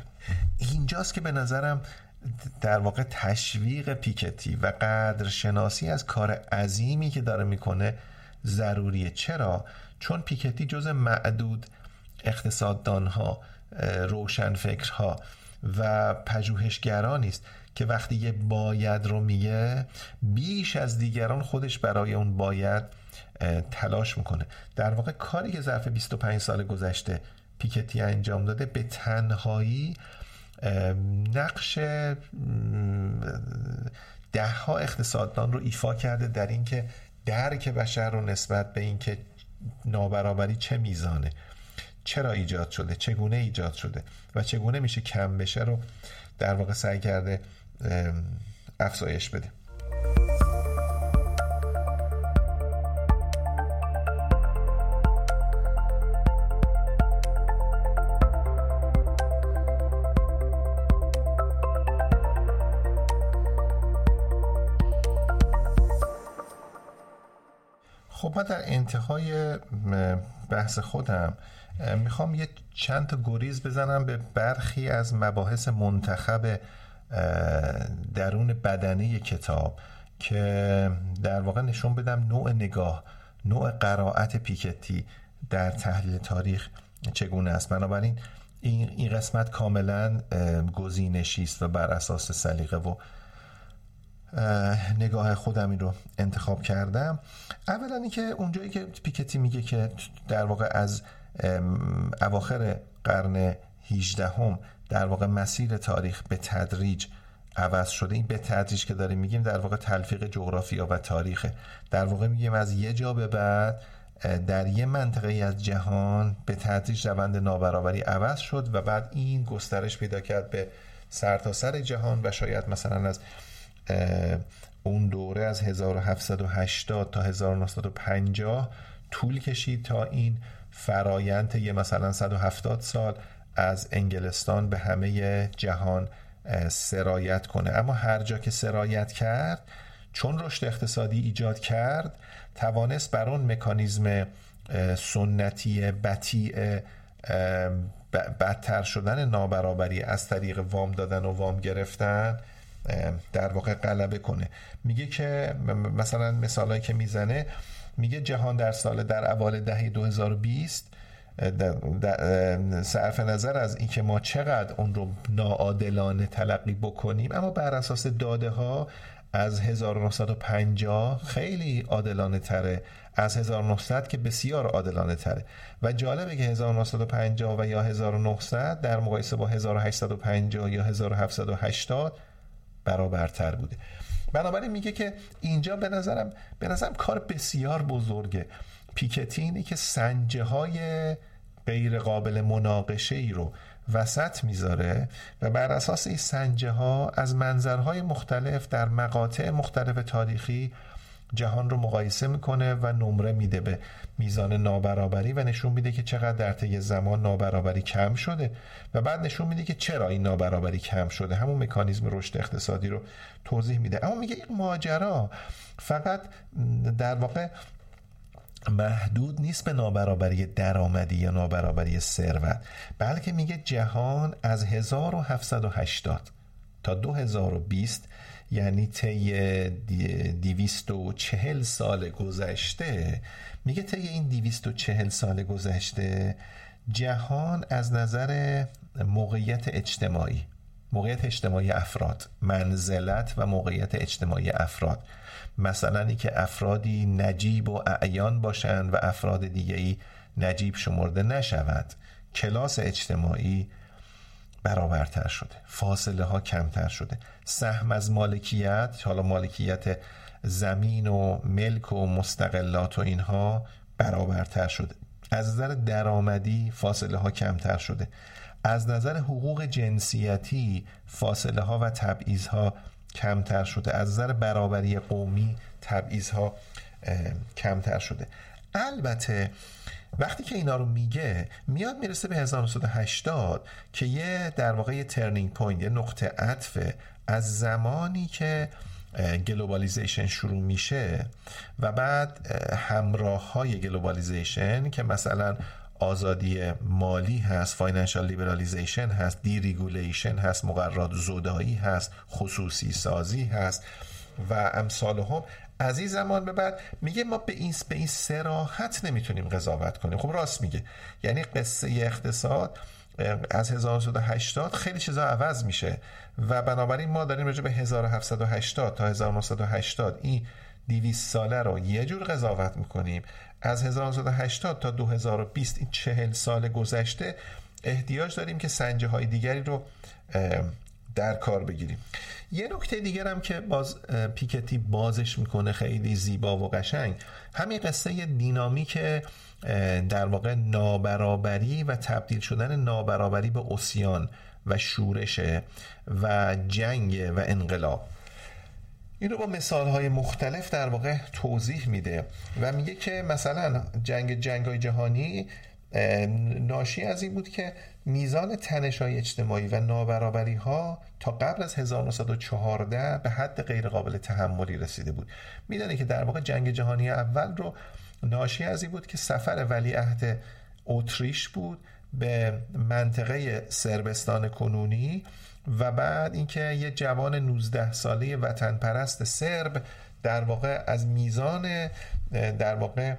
اینجاست که به نظرم در واقع تشویق پیکتی و قدرشناسی از کار عظیمی که داره می‌کنه ضروریه. چرا؟ چون پیکتی جز معدود اقتصاددانها روشنفکرها و پژوهشگرانی است که وقتی یه باید رو میگه بیش از دیگران خودش برای اون باید تلاش می‌کنه. در واقع کاری که ظرف 25 سال گذشته پیکتی انجام داده به تنهایی نقش ده ها اقتصاددان رو ایفا کرده در اینکه درک بشر رو نسبت به اینکه نابرابری چه میزانه. چرا ایجاد شده؟ چگونه ایجاد شده؟ و چگونه میشه کم بشه رو در واقع سعی کرده افزایش بده. خب من در انتهای بحث خودم می‌خوام یه چند تا گریز بزنم به برخی از مباحث منتخب درون بدنه کتاب که در واقع نشون بدم نوع نگاه نوع قرائت پیکتی در تحلیل تاریخ چگونه است. بنابراین این قسمت کاملا گزینشی است و بر اساس سلیقه و نگاه خودم این رو انتخاب کردم. اولا اینکه اونجایی که پیکتی میگه که در واقع از اواخر قرن 18 هم در واقع مسیر تاریخ به تدریج عوض شده. این به تدریج که داریم میگیم در واقع تلفیق جغرافیا و تاریخه. در واقع میگیم از یه جا به بعد در یه منطقه از جهان به تدریج روند نابرابری عوض شد و بعد این گسترش پیدا کرد به سرتاسر سر جهان و شاید مثلا از اون دوره از 1780 تا 1950 طول کشید تا این فرایند یه مثلا 170 سال از انگلستان به همه جهان سرایت کنه. اما هر جا که سرایت کرد چون رشد اقتصادی ایجاد کرد توانست بر اون مکانیزم سنتی بطیع بدتر شدن نابرابری از طریق وام دادن و وام گرفتن در واقع غلبه کنه. میگه که مثلا مثالایی که می‌زنه میگه جهان در سال در اول دهه 2020 صرف نظر از اینکه ما چقدر اون رو ناعادلانه تلقی بکنیم اما بر اساس داده ها از 1950 خیلی عادلانه تره. از 1900 که بسیار عادلانه تره. و جالبه که 1950 و یا 1900 در مقایسه با 1850 یا 1780 برابرتر بوده. بنابراین میگه که اینجا به نظرم به نظرم کار بسیار بزرگه. پیکتی اینه که سنجه های غیر قابل مناقشه ای رو وسط می‌ذاره و بر اساس این سنجه ها از منظرهای مختلف در مقاطع مختلف تاریخی جهان رو مقایسه می‌کنه و نمره میده به میزان نابرابری و نشون میده که چقدر در طی زمان نابرابری کم شده و بعد نشون میده که چرا این نابرابری کم شده. همون مکانیزم رشد اقتصادی رو توضیح میده. اما میگه این ماجرا فقط در واقع محدود نیست به نابرابری درآمدی یا نابرابری ثروت بلکه میگه جهان از 1780 تا 2020 یعنی طی دیویست و چهل سال گذشته. میگه طی این دیویست و چهل سال گذشته جهان از نظر موقعیت اجتماعی موقعیت اجتماعی افراد منزلت و موقعیت اجتماعی افراد. مثلا ای که افرادی نجیب و اعیان باشند و افراد دیگری نجیب شمرده نشود کلاس اجتماعی برابرتر شده. فاصله ها کمتر شده. سهم از مالکیت حالا مالکیت زمین و ملک و مستقلات و اینها برابرتر شده. از نظر درآمدی فاصله ها کمتر شده. از نظر حقوق جنسیتی فاصله ها و تبعیض ها کمتر شده. از نظر برابری قومی تبعیض ها کمتر شده. البته وقتی که اینا رو میگه میاد می‌رسه به 1980 که یه در واقع یه turning point یه نقطه عطف از زمانی که globalization شروع میشه و بعد همراه های globalization که مثلا آزادی مالی هست financial liberalization هست deregulation هست مقررات زودایی هست خصوصی سازی هست و امثال هم از این زمان به بعد میگه ما به این به این صراحت نمی‌تونیم قضاوت کنیم. خب راست میگه. یعنی قصه اقتصاد از 1980 خیلی چیزا عوض میشه و بنابراین ما داریم راجع به 1780 تا 1980 این 200 ساله رو یه جور قضاوت می‌کنیم. از 1980 تا 2020 این 40 سال گذشته احتیاج داریم که سنجه های دیگری رو در کار بگیریم. یه نکته دیگر هم که باز پیکتی بازش می‌کنه خیلی زیبا و قشنگ. همین قصه دینامیک در واقع نابرابری و تبدیل شدن نابرابری به اسیان و شورشه و جنگ و انقلاب. این رو با مثال های مختلف در واقع توضیح میده و میگه که مثلا جنگ جنگ های جهانی ناشی از این بود که میزان تنش های اجتماعی و نابرابری ها تا قبل از 1914 به حد غیر قابل تحملی رسیده بود. میدانه که در واقع جنگ جهانی اول رو ناشی از این بود که سفر ولیعهد اتریش بود به منطقه سربستان کنونی و بعد اینکه یه جوان 19 ساله وطن پرست سرب در واقع از میزان در واقع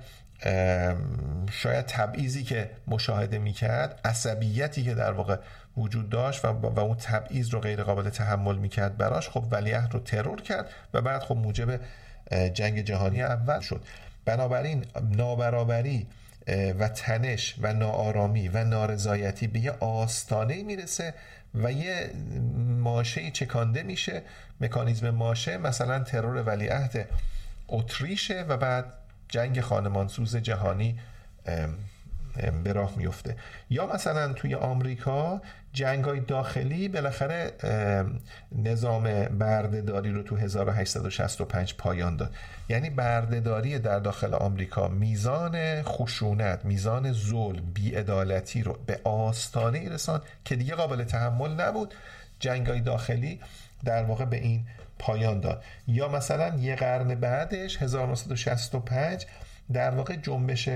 شاید تبعیضی که مشاهده می‌کرد عصبیتی که در واقع وجود داشت و, و اون تبعیض رو غیر قابل تحمل می‌کرد براش خب ولیعهد رو ترور کرد و بعد خب موجب جنگ جهانی اول شد. بنابراین نابرابری و تنش و ناآرامی و نارضایتی به یه آستانه می‌رسه و یه ماشه چکانده میشه مکانیزم ماشه مثلا ترور ولیعهد اتریشه و بعد جنگ خانمانسوز جهانی به راه میفته. یا مثلا توی آمریکا جنگ های داخلی بالاخره نظام بردهداری رو تو 1865 پایان داد. یعنی بردهداری در داخل آمریکا میزان خشونت میزان ظلم بیعدالتی رو به آستانه رسان که دیگه قابل تحمل نبود. جنگ های داخلی در واقع به این پایان داد. یا مثلا یه قرن بعدش 1965 در واقع جنبش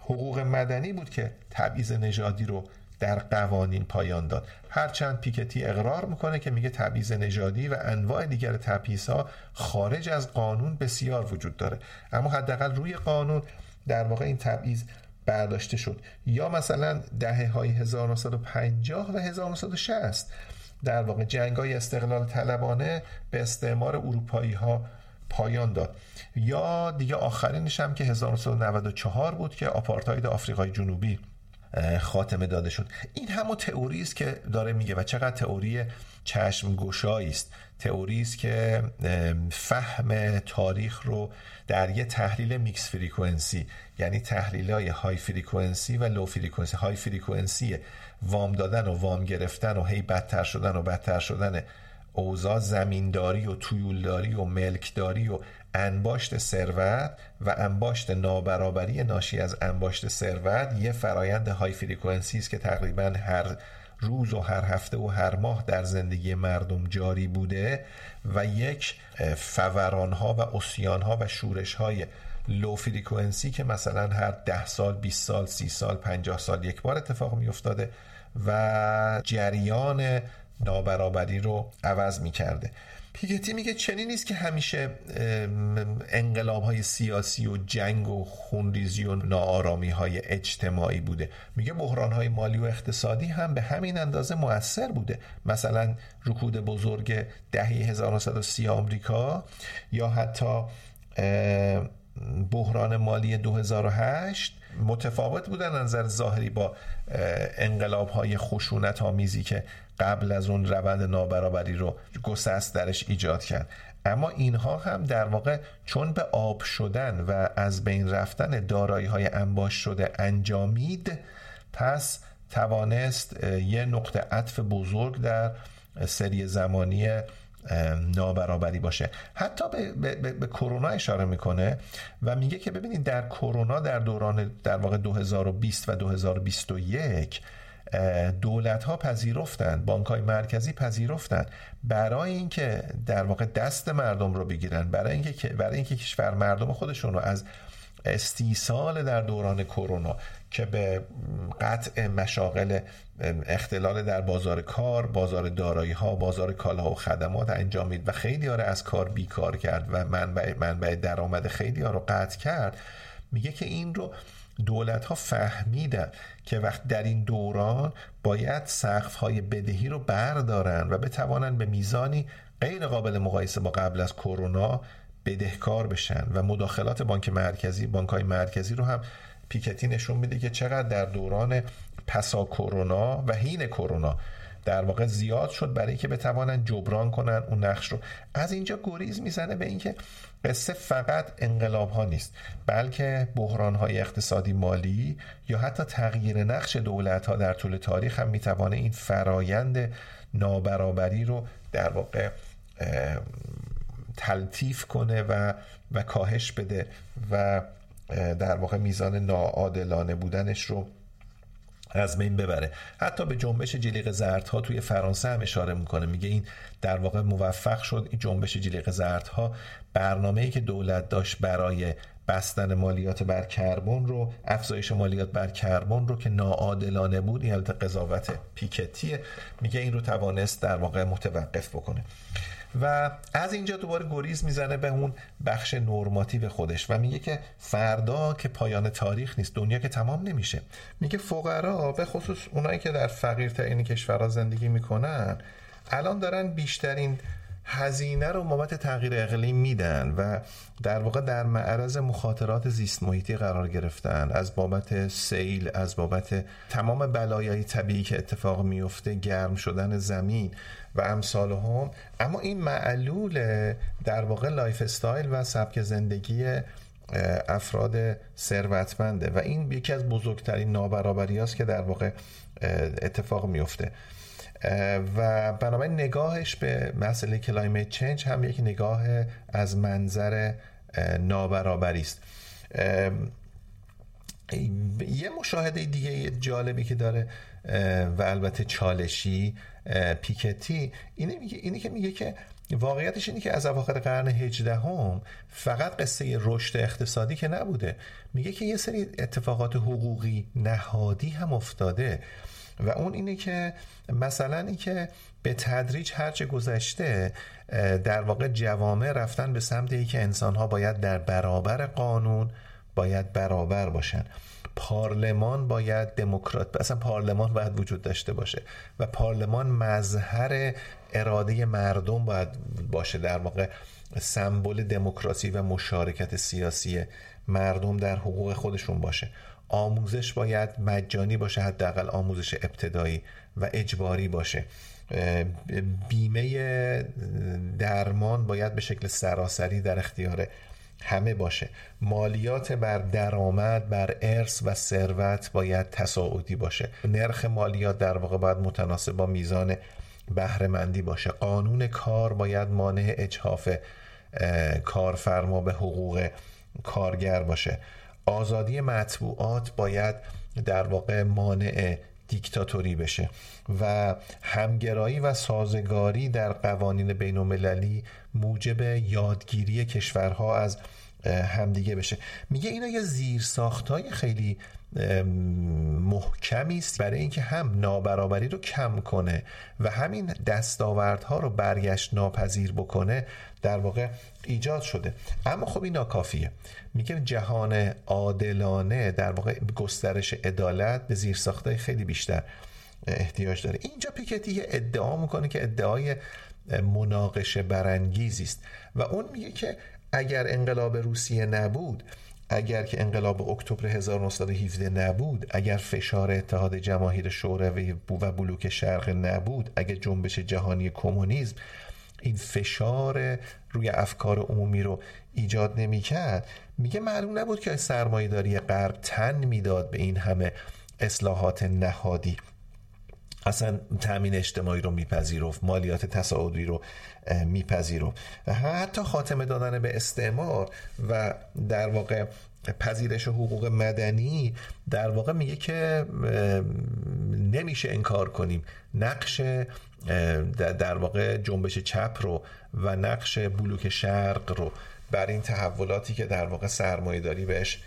حقوق مدنی بود که تبعیض نژادی رو در قوانین پایان داد. هرچند پیکتی اقرار می‌کنه که میگه تبعیض نژادی و انواع دیگر تبعیض خارج از قانون بسیار وجود داره. اما حداقل روی قانون در واقع این تبعیض برداشته شد. یا مثلا دهه های 1950 و 1960 در واقع جنگ های استقلال طلبانه به استعمار اروپایی ها پایان داد. یا دیگه آخرینش هم که 1994 بود که آپارتاید آفریقای جنوبی خاتمه داده شد. این همون تئوری است که داره میگه و چقدر تئوری چشم گشایی است. تئوری است که فهم تاریخ رو در یه تحلیل mixed frequency یعنی تحلیل های high frequency و low frequency high frequency وام دادن و وام گرفتن و هی بدتر شدن و بدتر شدن اوضاع زمینداری و تویولداری و ملکداری و انباشت ثروت و انباشت نابرابری ناشی از انباشت ثروت یه فرایند high frequency است که تقریبا هر روز و هر هفته و هر ماه در زندگی مردم جاری بوده و یک فوران ها و اسیان ها و شورش های لو فریکونسی که مثلا هر ده سال 20 سال 30 سال 50 سال یک بار اتفاق می افتاده و جریان نابرابری رو عوض می کرده پیکتی میگه چنین نیست که همیشه انقلاب های سیاسی و جنگ و خونریزی و ناآرامی های اجتماعی بوده. میگه بحران های مالی و اقتصادی هم به همین اندازه موثر بوده. مثلا رکود بزرگ دهه 1930 آمریکا یا حتی بحران مالی 2008 متفاوت بودن نظر ظاهری با انقلاب های خشونت آمیزی که قبل از اون روند نابرابری رو گسست درش ایجاد کرد. اما اینها هم در واقع چون به آب شدن و از بین رفتن دارایی های انباش شده انجامید پس توانست یه نقطه عطف بزرگ در سری زمانی نابرابری باشه. حتی به, به, به, کرونا اشاره می‌کنه و میگه که ببینید در کرونا در دوران در واقع 2020 و 2021 دولت ها پذیرفتند بانک های مرکزی پذیرفتند. برای اینکه در واقع دست مردم رو بگیرن برای اینکه برای اینکه کشور مردم خودشون رو از استیصال در دوران کرونا که به قطع مشاغل اختلال در بازار کار بازار دارایی ها بازار کالاها و خدمات انجامید و خیلی ها از کار بیکار کرد و منبع, منبع درآمد خیلی ها رو قطع کرد. میگه که این رو دولت ها فهمیدن که وقت در این دوران باید سقف های بدهی رو بردارن و بتوانن به میزانی غیر قابل مقایسه با قبل از کرونا بدهکار بشن و مداخلات بانک مرکزی بانک های مرکزی رو هم پیکتی نشون میده که چقدر در دوران پسا کرونا و حین کرونا در واقع زیاد شد برای که بتوانن جبران کنن اون نقش رو. از اینجا گریز می‌زنه به اینکه قصه فقط انقلاب ها نیست بلکه بحران های اقتصادی مالی یا حتی تغییر نقش دولت ها در طول تاریخ هم می‌توانه این فرایند نابرابری رو در واقع تلطیف کنه و و کاهش بده و در واقع میزان ناعادلانه بودنش رو از بین ببره. حتی به جنبش جلیق زردها توی فرانسه هم اشاره می‌کنه. میگه این در واقع موفق شد. این جنبش جلیق زردها برنامه‌ای که دولت داشت برای بستن مالیات بر کربن رو افزایش مالیات بر کربن رو که ناعادلانه بود این قضاوت پیکتیه میگه این رو توانست در واقع متوقف بکنه. و از اینجا دوباره گریز می‌زنه به اون بخش نرماتیو خودش و میگه که فردا که پایان تاریخ نیست دنیا که تمام نمیشه. میگه فقرا به خصوص اونایی که در فقیرترین کشورها زندگی می‌کنن الان دارن بیشترین هزینه رو بابت تغییر اقلیم میدن و در واقع در معرض مخاطرات زیست محیطی قرار گرفتن. از بابت سیل از بابت تمام بلایای طبیعی که اتفاق میفته گرم شدن زمین و امثال هم. اما این معلول در واقع lifestyle و سبک زندگی افراد ثروتمنده و این یکی از بزرگترین نابرابری است که در واقع اتفاق میفته. و بنابراین نگاهش به مسئله climate change هم یک نگاه از منظر نابرابری است. یه مشاهده دیگه جالبی که داره و البته چالشی پیکتی اینه میگه اینه که میگه که واقعیتش اینه که از اواخر قرن 18 هم فقط قصه رشد اقتصادی که نبوده. میگه که یه سری اتفاقات حقوقی نهادی هم افتاده. و اون اینه که مثلا این که به تدریج هرچه گذشته در واقع جوامع رفتن به سمت ای که انسان ها باید در برابر قانون باید برابر باشن. پارلمان باید دموکرات اصلا پارلمان باید وجود داشته باشه و پارلمان مظهر اراده مردم باید باشه در واقع سمبل دموکراسی و مشارکت سیاسی مردم در حقوق خودشون باشه. آموزش باید مجانی باشه حداقل آموزش ابتدایی و اجباری باشه. بیمه درمان باید به شکل سراسری در اختیار همه باشه. مالیات بر درآمد بر ارث و ثروت باید تصاعدی باشه. نرخ مالیات در واقع باید متناسب با میزان بهرهمندی باشه. قانون کار باید مانع اجحاف کارفرما به حقوق کارگر باشه. آزادی مطبوعات باید در واقع مانع دیکتاتوری بشه و همگرایی و سازگاری در قوانین بین المللی موجب یادگیری کشورها از همدیگه بشه. میگه اینا یه زیرساخت های خیلی محکمی است برای اینکه هم نابرابری رو کم کنه و همین دستاوردها رو برگشت ناپذیر بکنه در واقع ایجاد شده. اما خب این ناکافیه. میگه جهان عادلانه در واقع گسترش عدالت به زیرساختهای خیلی بیشتر احتیاج داره. اینجا پیکتی ادعا می‌کنه که ادعای مناقشه برانگیزی است و اون میگه که اگر انقلاب روسیه نبود اگر که انقلاب اکتبر 1917 نبود اگر فشار اتحاد جماهیر شوروی و بلوک شرق نبود اگر جنبش جهانی کمونیسم این فشار روی افکار عمومی رو ایجاد نمی‌کرد میگه معلوم نبود که سرمایهداری غرب تن می‌داد به این همه اصلاحات نهادی. اصلا تامین اجتماعی رو میپذیرفت مالیات تصاعدی رو میپذیرفت حتی خاتمه دادن به استعمار و در واقع پذیرش حقوق مدنی در واقع میگه که نمیشه انکار کنیم. نقش در واقع جنبش چپ رو و نقش بلوک شرق رو بر این تحولاتی که در واقع سرمایه داری بهش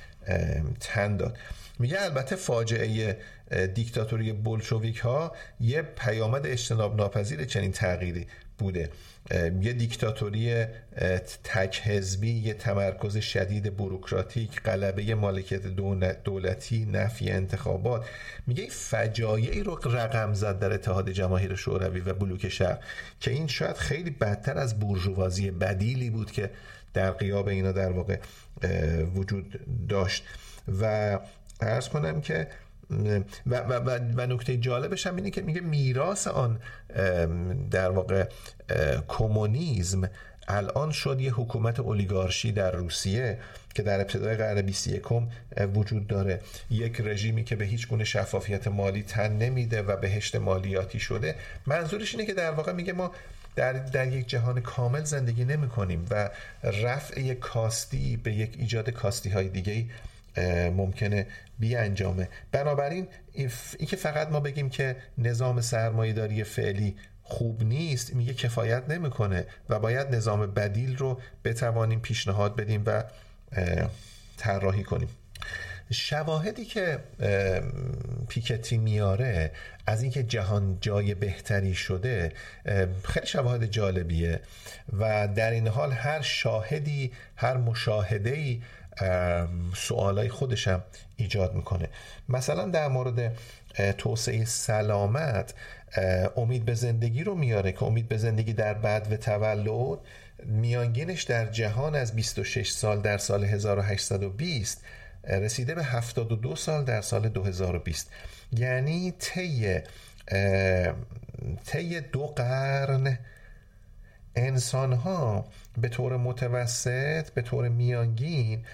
تن داد. میگه البته فاجعه دیکتاتوری بلشویک ها یه پیامد اجتناب ناپذیر چنین تغییری بوده. یه دیکتاتوری تک حزبی یه تمرکز شدید بروکراتیک قلبه مالکیت دولتی نفی انتخابات. میگه فجایعی رو رقم زد در اتحاد جماهیر شوروی و بلوک شرق که این شاید خیلی بدتر از بورژوازی بدیلی بود که در قیاب اینا در واقع وجود داشت. و ارز کنم که و, و, و, و نکته جالبش هم اینه که میگه میراث آن در واقع کمونیسم الان شد یه حکومت اولیگارشی در روسیه که در ابتدای قرن 21 وجود داره. یک رژیمی که به هیچ گونه شفافیت مالی تن نمیده و بهشت مالیاتی شده. منظورش اینه که در واقع میگه ما در, در یک جهان کامل زندگی نمی کنیم و رفع یک کاستی به یک ایجاد کاستی های دیگه ممکنه بی انجامه بنابراین این که فقط ما بگیم که نظام سرمایهداری فعلی خوب نیست میگه کفایت نمی‌کنه و باید نظام بدیل رو بتوانیم پیشنهاد بدیم و طراحی کنیم. شواهدی که پیکتی میاره از اینکه جهان جای بهتری شده خیلی شواهد جالبیه و در این حال هر شاهدی هر مشاهده‌ای سوالای خودشم ایجاد می‌کنه. مثلا در مورد توسعه سلامت امید به زندگی رو میاره که امید به زندگی در بعد و تولد میانگینش در جهان از 26 سال در سال 1820 رسیده به 72 سال در سال 2020 یعنی طی طی دو قرن انسان ها به طور متوسط به طور میانگین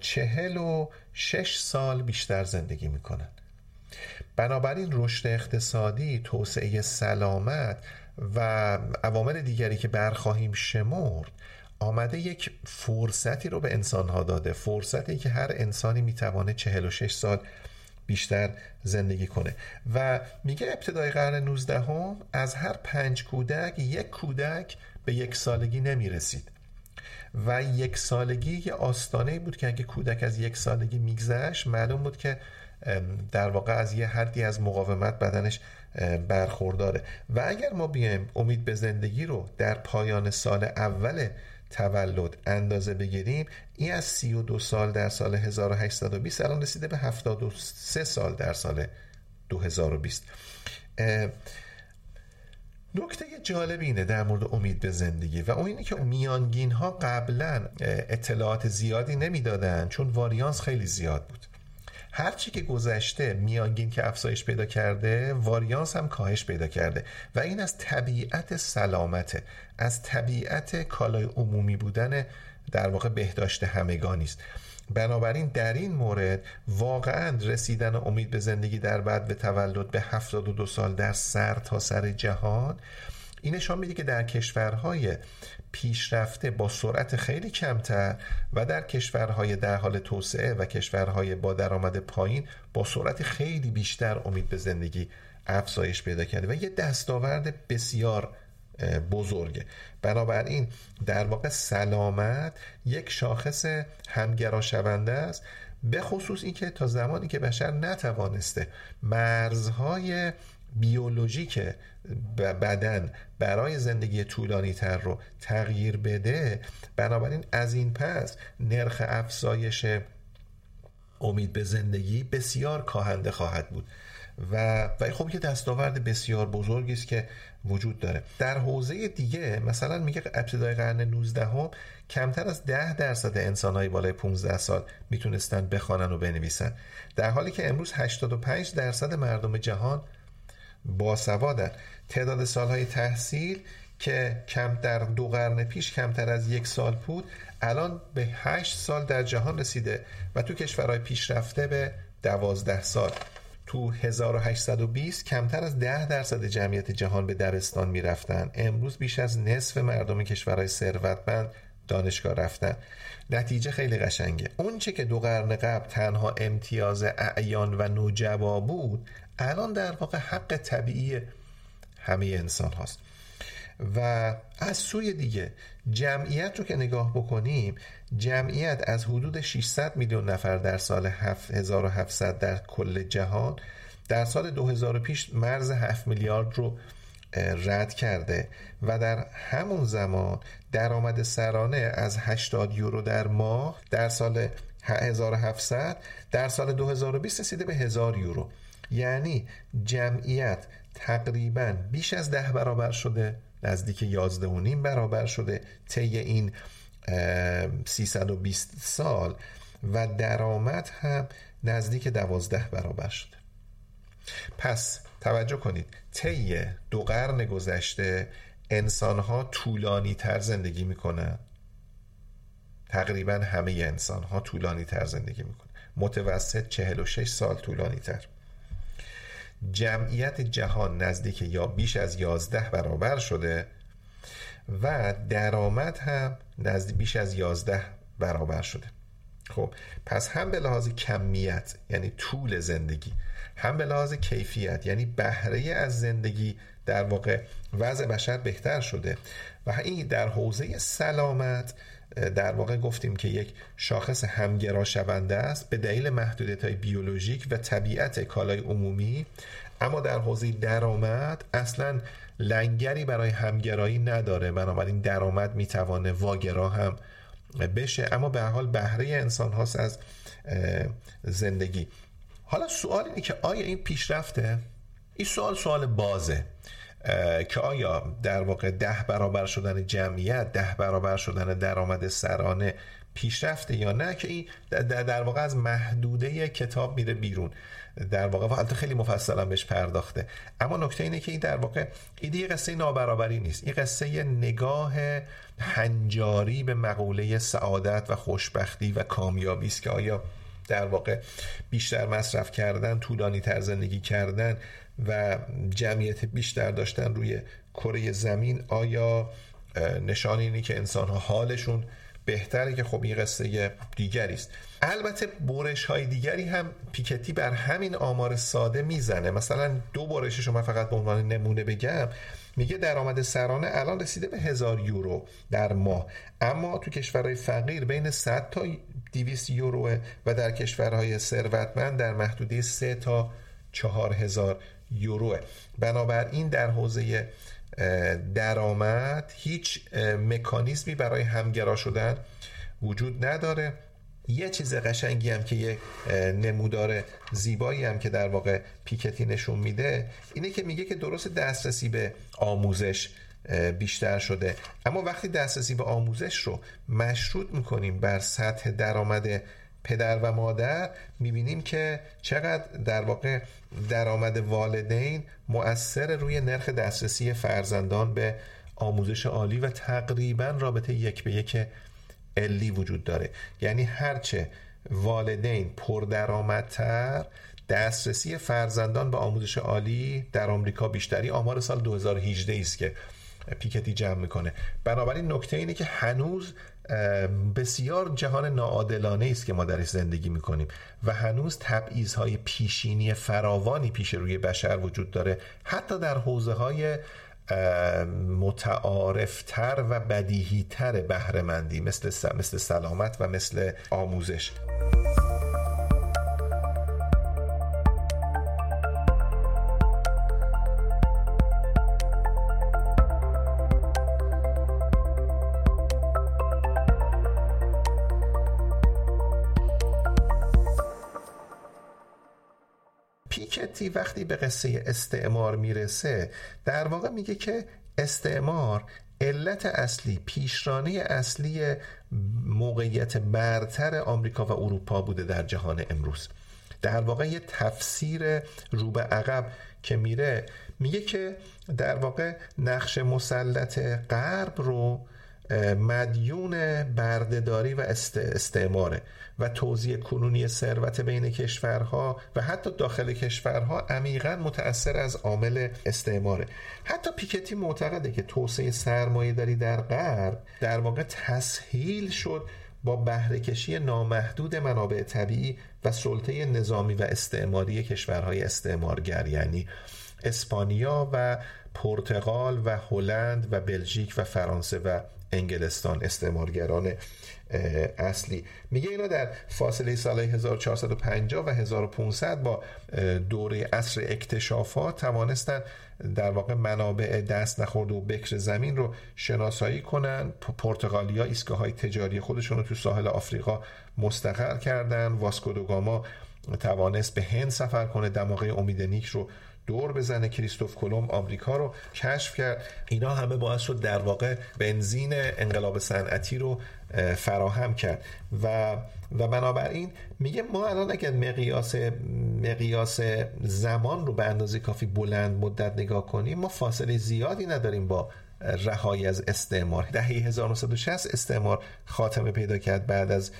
چهل و شش سال بیشتر زندگی می‌کنن. بنابراین رشد اقتصادی توسعه سلامت و عوامل دیگری که برخواهیم شمرد آمده یک فرصتی رو به انسان ها داده. فرصتی که هر انسانی می‌توانه 46 سال بیشتر زندگی کنه. و میگه ابتدای قرن 19 هم از هر پنج کودک یک کودک به یک سالگی نمی رسید و یک سالگی یه آستانه بود که اگه کودک از یک سالگی میگذشت معلوم بود که در واقع از یه حدی از مقاومت بدنش برخورداره. و اگر ما بیایم امید به زندگی رو در پایان سال اول تولد اندازه بگیریم این از 32 سال در سال 1820 الان رسیده به 73 سال در سال 2020 نکته جالب اینه در مورد امید به زندگی و اون اینه که میانگین ها قبلا اطلاعات زیادی نمی‌دادن چون واریانس خیلی زیاد بود. هرچی که گذشته میانگین که افزایش پیدا کرده واریانس هم کاهش پیدا کرده و این از طبیعت سلامته از طبیعت کالای عمومی بودن در واقع بهداشت همگانی است بنابراین در این مورد واقعا رسیدن امید به زندگی در بعد به تولد به 72 سال در سر تا سر جهان این نشان میده که در کشورهای پیشرفته با سرعت خیلی کمتر و در کشورهای در حال توسعه و کشورهای با درآمد پایین با سرعت خیلی بیشتر امید به زندگی افزایش پیدا کرده و یه دستاورد بسیار بزرگه. بنابراین در واقع سلامت یک شاخص همگرا شونده است به خصوص اینکه تا زمانی که بشر نتوانسته مرزهای بیولوژیک بدن برای زندگی طولانی تر رو تغییر بده بنابراین از این پس نرخ افزایش امید به زندگی بسیار کاهنده خواهد بود. و و خب یه دستاورد بسیار بزرگی است که وجود داره. در حوزه دیگه مثلا میگه ابتدای قرن 19 هم کمتر از 10 درصد انسانهای بالای 15 سال می‌تونستن بخوانن و بنویسن. در حالی که امروز 85 درصد مردم جهان باسوادن. تعداد سالهای تحصیل که کم در دو قرن پیش کمتر از یک سال بود الان به 8 سال در جهان رسیده و تو کشورهای پیشرفته به 12 سال. تو 1820 کمتر از 10 درصد جمعیت جهان به دبستان می‌رفتن. امروز بیش از نصف مردم کشورهای ثروتمند دانشگاه رفتن. نتیجه خیلی قشنگه. اون چه که دو قرن قبل تنها امتیاز اعیان و نوجبا بود الان در واقع حق طبیعی همه انسان هاست. و از سوی دیگه جمعیت رو که نگاه بکنیم جمعیت از حدود 600 میلیون نفر در سال 7700 در کل جهان در سال 2000 پیش مرز 7 میلیارد رو رد کرده و در همون زمان درآمد سرانه از 80 یورو در ماه در سال 1700 در سال 2020 رسیده به 1000 یورو. یعنی جمعیت تقریبا بیش از ده برابر شده. نزدیک 11 و نیم برابر شده طی این 320 سال و درآمد هم نزدیک 12 برابر شده. پس توجه کنید طی دو قرن گذشته انسان ها طولانی تر زندگی می‌کنن. تقریبا همه انسان ها طولانی تر زندگی می‌کنن. متوسط 46 سال طولانی تر جمعیت جهان نزدیک یا بیش از 11 برابر شده و درآمد هم نزدیک بیش از 11 برابر شده. خب پس هم به لحاظ کمیت یعنی طول زندگی هم به لحاظ کیفیت یعنی بهره از زندگی در واقع وضع بشر بهتر شده و این در حوزه سلامت در واقع گفتیم که یک شاخص همگرا شونده است به دلیل محدودیت های بیولوژیک و طبیعت کالای عمومی. اما در حوزه درآمد اصلا لنگری برای همگرایی نداره. بنابراین درآمد می‌توانه واگرا هم بشه. اما به حال بهره انسان هاست از زندگی. حالا سوال اینه که آیا این پیشرفته؟ این سوال سوال بازه. که آیا در واقع ده برابر شدن جمعیت ده برابر شدن درآمد سرانه پیشرفته یا نه؟ که این در واقع از محدوده کتاب میره بیرون. در واقع حالت خیلی مفصلا بهش پرداخته. اما نکته اینه که این در واقع ایده یه قصه نابرابری نیست. این قصه نگاه هنجاری به مقوله سعادت و خوشبختی و کامیابی است که آیا در واقع بیشتر مصرف کردن طولانی تر زندگی کردن و جمعیت بیشتر داشتن روی کره زمین آیا نشان اینه که انسان ها حالشون بهتره؟ که خب این قصه دیگری است. البته برش های دیگری هم پیکتی بر همین آمار ساده می‌زنه. مثلا دو برشش رو من فقط به عنوان نمونه بگم میگه درآمد سرانه الان رسیده به هزار یورو در ماه. اما تو کشورهای فقیر بین 100 تا 200 یورو و در کشورهای ثروتمند در محدوده 3 تا 4000 یوروه بنابراین در حوزه درآمد هیچ مکانیزمی برای همگرا شدن وجود نداره. یه چیز قشنگی هم که یه نمودار زیبایی هم که در واقع پیکتی نشون میده اینه که میگه که درست دسترسی به آموزش بیشتر شده. اما وقتی دسترسی به آموزش رو مشروط می‌کنیم بر سطح درآمد پدر و مادر می‌بینیم که چقدر در واقع درآمد والدین مؤثر روی نرخ دسترسی فرزندان به آموزش عالی و تقریبا رابطه یک به یک علی وجود داره. یعنی هرچه والدین پردرآمدتر دسترسی فرزندان به آموزش عالی در آمریکا بیشتری. آمار سال 2018 است که پیکتی جمع می‌کنه. بنابراین نکته اینه که هنوز بسیار جهان ناعادلانه است که ما درش زندگی می‌کنیم و هنوز های پیشینی فراوانی پیش روی بشر وجود داره حتی در حوزه های متعارفتر و بدیهیتر بهرهمندی مثل مثل سلامت و مثل آموزش. وقتی به قصه استعمار می‌رسه در واقع میگه که استعمار علت اصلی پیشرانه اصلی موقعیت برتر آمریکا و اروپا بوده در جهان امروز. در واقع یه تفسیر رو به عقب که میره میگه که در واقع نقش مسلط غرب رو مدیون بردهداری و استعماره و توزیع کنونی ثروت بین کشورها و حتی داخل کشورها عمیقا متأثر از عامل استعماره. حتی پیکتی معتقده که توسعه سرمایه داری در غرب در واقع تسهیل شد با بهرهکشی نامحدود منابع طبیعی و سلطه نظامی و استعماری کشورهای استعمارگر یعنی اسپانیا و پرتغال و هلند و بلژیک و فرانسه و انگلستان استعمارگران اصلی. میگه اینا در فاصله سال 1450 و 1500 با دوره اصر اکتشافات توانستن در واقع منابع دست نخورده و بکر زمین رو شناسایی کنن. پرتغالیا ایستگاه های تجاری خودشون رو تو ساحل آفریقا مستقر کردن. واسکودوگاما توانست به هند سفر کنه. دماغه امید نیک رو دور بزنه کریستوف کلم آمریکا رو کشف کرد. اینا همه باعث شد در واقع بنزین انقلاب صنعتی رو فراهم کرد. و و بنابراین میگه ما الان اگر مقیاس مقیاس زمان رو به اندازه کافی بلند مدت نگاه کنیم ما فاصله زیادی نداریم با رهایی از استعمار. دهه 1960 استعمار خاتمه پیدا کرد بعد از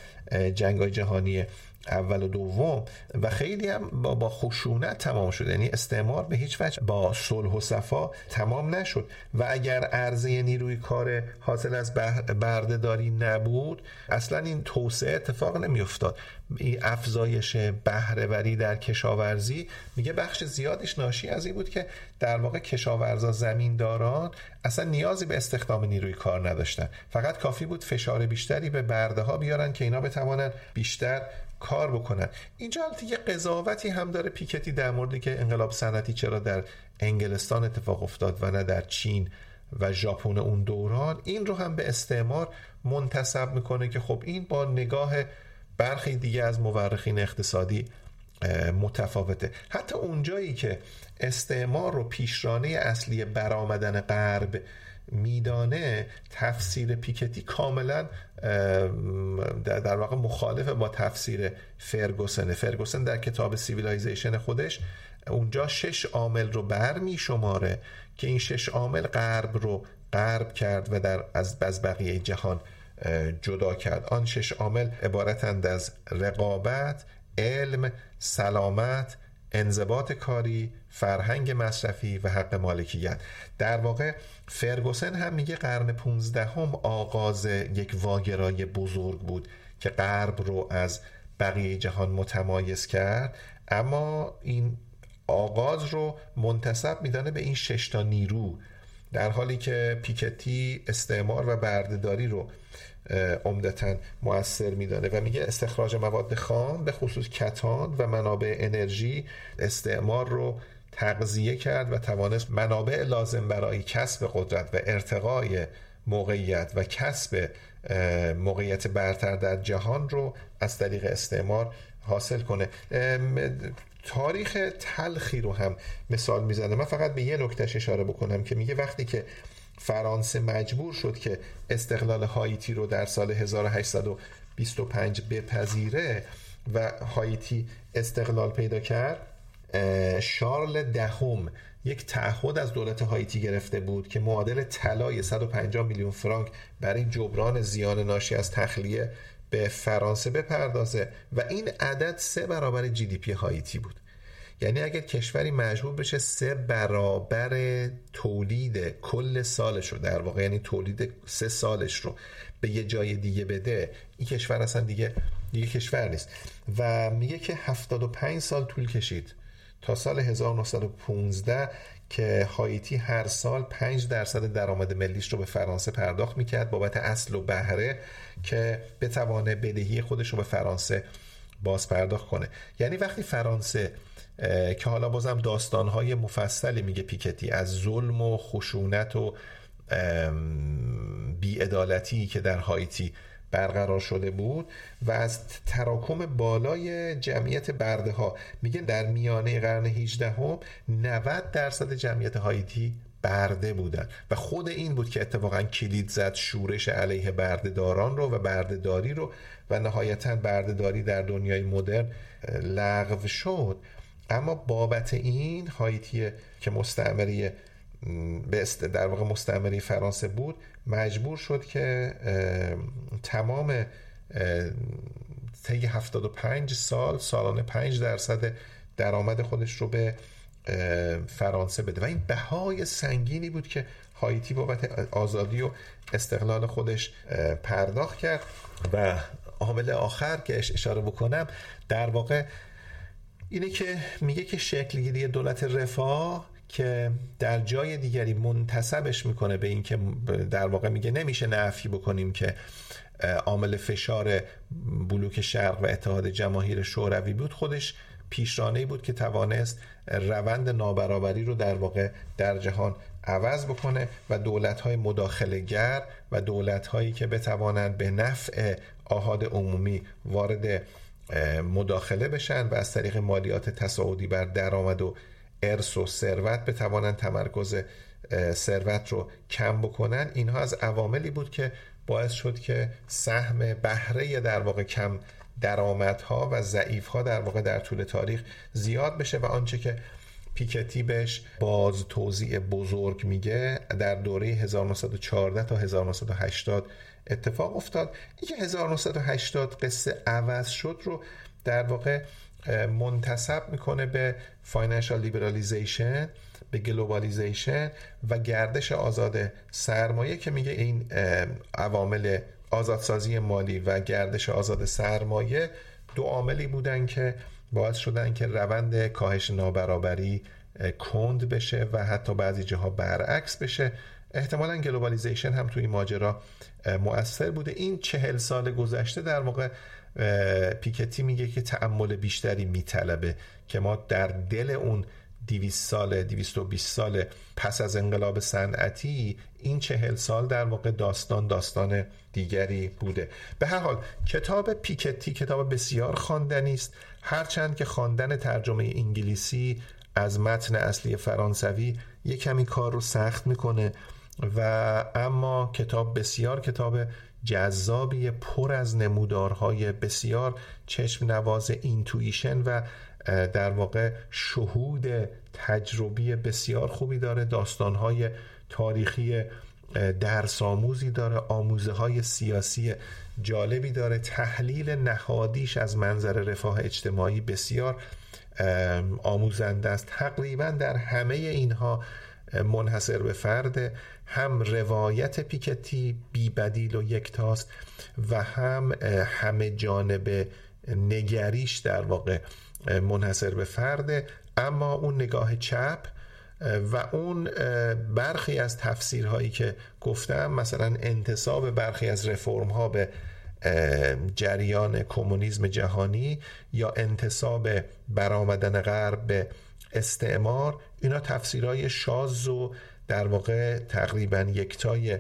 جنگ جهانی اول و دوم و خیلی هم با, با خشونت تمام شد. یعنی استعمار به هیچ وجه با صلح و صفا تمام نشد. و اگر عرضه نیروی کار حاصل از بردهداری نبود اصلا این توسعه اتفاق نمیافتاد. این افزایش بهرهوری در کشاورزی میگه بخش زیادش ناشی از این بود که در واقع کشاورزا زمینداران اصلا نیازی به استخدام نیروی کار نداشتن. فقط کافی بود فشار بیشتری به برده ها بیارن که اینا بتوانن بیشتر کار بکنن. اینجا البته یه قضاوتی هم داره پیکتی در مورد که انقلاب صنعتی چرا در انگلستان اتفاق افتاد و نه در چین و ژاپن اون دوران. این رو هم به استعمار منتسب می‌کنه که خب این با نگاه برخی دیگه از مورخین اقتصادی متفاوته. حتی اونجایی که استعمار رو پیشرانه اصلی برآمدن غرب میدانه تفسیر پیکتی کاملا در واقع مخالف با تفسیر فرگوسن. فرگوسن در کتاب Civilization خودش اونجا شش عامل رو بر می شماره که این شش عامل غرب رو غرب کرد و در از بقیه جهان جدا کرد. آن شش عامل عبارتند از رقابت علم سلامت انضباط کاری فرهنگ مصرفی و حق مالکیت. در واقع فرگوسن هم میگه قرن 15 هم آغاز یک واگرای بزرگ بود که غرب رو از بقیه جهان متمایز کرد اما این آغاز رو منتصب میدانه به این ششتا نیرو در حالی که پیکتی استعمار و بردهداری رو عمدتا موثر میدانه و میگه استخراج مواد خام به خصوص کتان و منابع انرژی استعمار رو تغذیه کرد و توانست منابع لازم برای کسب قدرت و ارتقای موقعیت و کسب موقعیت برتر در جهان رو از طریق استعمار حاصل کنه. تاریخ تلخی رو هم مثال می‌زنه من فقط به یه نکتهش اشاره بکنم که میگه وقتی که فرانسه مجبور شد که استقلال هایتی رو در سال 1825 بپذیره و هایتی استقلال پیدا کرد شارل دهم یک تعهد از دولت هایتی گرفته بود که معادل طلای 150 میلیون فرانک برای جبران زیان ناشی از تخلیه به فرانسه بپردازه و این عدد سه برابر جی دی پی هایتی بود. یعنی اگر کشوری مجبور بشه سه برابر تولید کل سالش رو در واقع یعنی تولید سه سالش رو به یه جای دیگه بده این کشور اصلا دیگه دیگه کشور نیست. و میگه که 75 سال طول کشید. تا سال 1915 که هایتی هر سال 5 درصد درآمد ملیش رو به فرانسه پرداخت می‌کرد بابت اصل و بهره که بتوانه بدهی خودش رو به فرانسه باز پرداخت کنه. یعنی وقتی فرانسه که حالا بازم داستانهای مفصلی میگه پیکتی از ظلم و خشونت و بیعدالتی که در هایتی برقرار شده بود و از تراکم بالای جمعیت برده ها میگه در میانه قرن 18 هم 90 درصد جمعیت هایتی برده بودن. و خود این بود که اتفاقا کلید زد شورش علیه بردهداران رو و بردهداری رو و نهایتا بردهداری در دنیای مدرن لغو شد. اما بابت این هایتی که مستعمره به در واقع مستعمره فرانسه بود مجبور شد که تمام طی 75 سال سالانه 5 درصد درآمد خودش رو به فرانسه بده. و این بهای سنگینی بود که هایتی بابت آزادی و استقلال خودش پرداخت کرد و عامل آخر که اشاره بکنم در واقع اینه که میگه که شکلگیری دولت رفاه که در جای دیگری منتصبش می‌کنه به اینکه در واقع میگه نمیشه نفی بکنیم که عامل فشار بلوک شرق و اتحاد جماهیر شوروی بود. خودش پیشرانه بود که توانست روند نابرابری رو در واقع در جهان عوض بکنه و دولت های مداخله گر و دولت هایی که بتوانند به نفع آهاد عمومی وارد مداخله بشن و از طریق مالیات تصاعدی بر درآمد و ارث و ثروت بتوانند تمرکز ثروت رو کم بکنن اینها از عواملی بود که باعث شد که سهم بهره در واقع کم درآمدها و ضعیفها در واقع در طول تاریخ زیاد بشه و آنچه که پیکتی بهش باز توضیع بزرگ میگه در دوره 1914 تا 1980 اتفاق افتاد. اینکه 1980 قصه عوض شد رو در واقع منتصب می‌کنه به financial liberalization به globalization و گردش آزاد سرمایه که میگه این عوامل آزادسازی مالی و گردش آزاد سرمایه دو عاملی بودن که باعث شدن که روند کاهش نابرابری کند بشه و حتی بعضی جاها برعکس بشه. احتمالا globalization هم توی ماجرا مؤثر بوده. این چهل سال گذشته در واقع پیکتی میگه که تعمل بیشتری میطلبه که ما در دل اون 200 سال 220 سال پس از انقلاب صنعتی این چهل سال در واقع داستان داستان دیگری بوده. به هر حال کتاب پیکتی کتاب بسیار خواندنی است. هرچند که خواندن ترجمه انگلیسی از متن اصلی فرانسوی یک کمی کار رو سخت می‌کنه و اما کتاب بسیار کتاب جذابی پر از نمودارهای بسیار چشم نواز اینتویشن و در واقع شهود تجربی بسیار خوبی داره. داستانهای تاریخی درس آموزی داره. آموزه های سیاسی جالبی داره. تحلیل نهادیش از منظر رفاه اجتماعی بسیار آموزنده است. تقریبا در همه اینها منحصر به فرد. هم روایت پیکتی بی بدیل و یکتاست و هم همه جانب نگریش در واقع منحصر به فرده اما اون نگاه چپ و اون برخی از تفسیرهایی که گفتم مثلا انتصاب برخی از رفرم ها به جریان کمونیسم جهانی یا انتصاب برآمدن غرب به استعمار اینا تفسیرهای شاز و در واقع تقریبا یکتای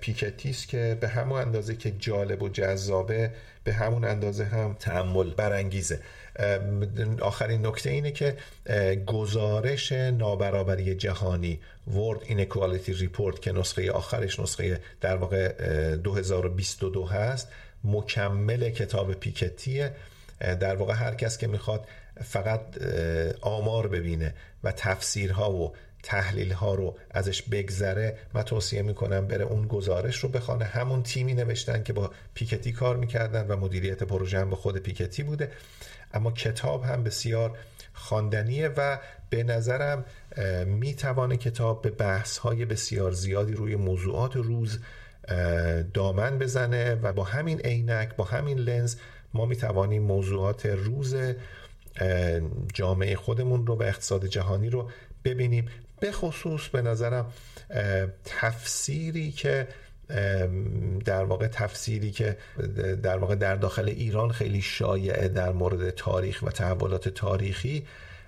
پیکتیست که به همون اندازه که جالب و جذابه به همون اندازه هم تعمل برانگیزه. آخرین نکته اینه که گزارش نابرابری جهانی World Inequality Report که نسخه آخرش نسخه در واقع 2022 هست مکمل کتاب پیکتیه. در واقع هر کس که می‌خواد فقط آمار ببینه و تفسیرها و تحلیل ها رو ازش بگذره من توصیه می‌کنم بره اون گزارش رو بخوانه. همون تیمی نوشتن که با پیکتی کار می‌کردن و مدیریت پروژه هم به خود پیکتی بوده. اما کتاب هم بسیار خواندنیه و به نظرم می‌توانه کتاب به بحث های بسیار زیادی روی موضوعات روز دامن بزنه و با همین عینک با همین لنز ما می‌توانیم موضوعات روز جامعه خودمون رو و اقتصاد جهانی رو ببینیم. به خصوص به نظرم تفسیری که در واقع تفسیری که در واقع در داخل ایران خیلی شایعه در مورد تاریخ و تحولات تاریخی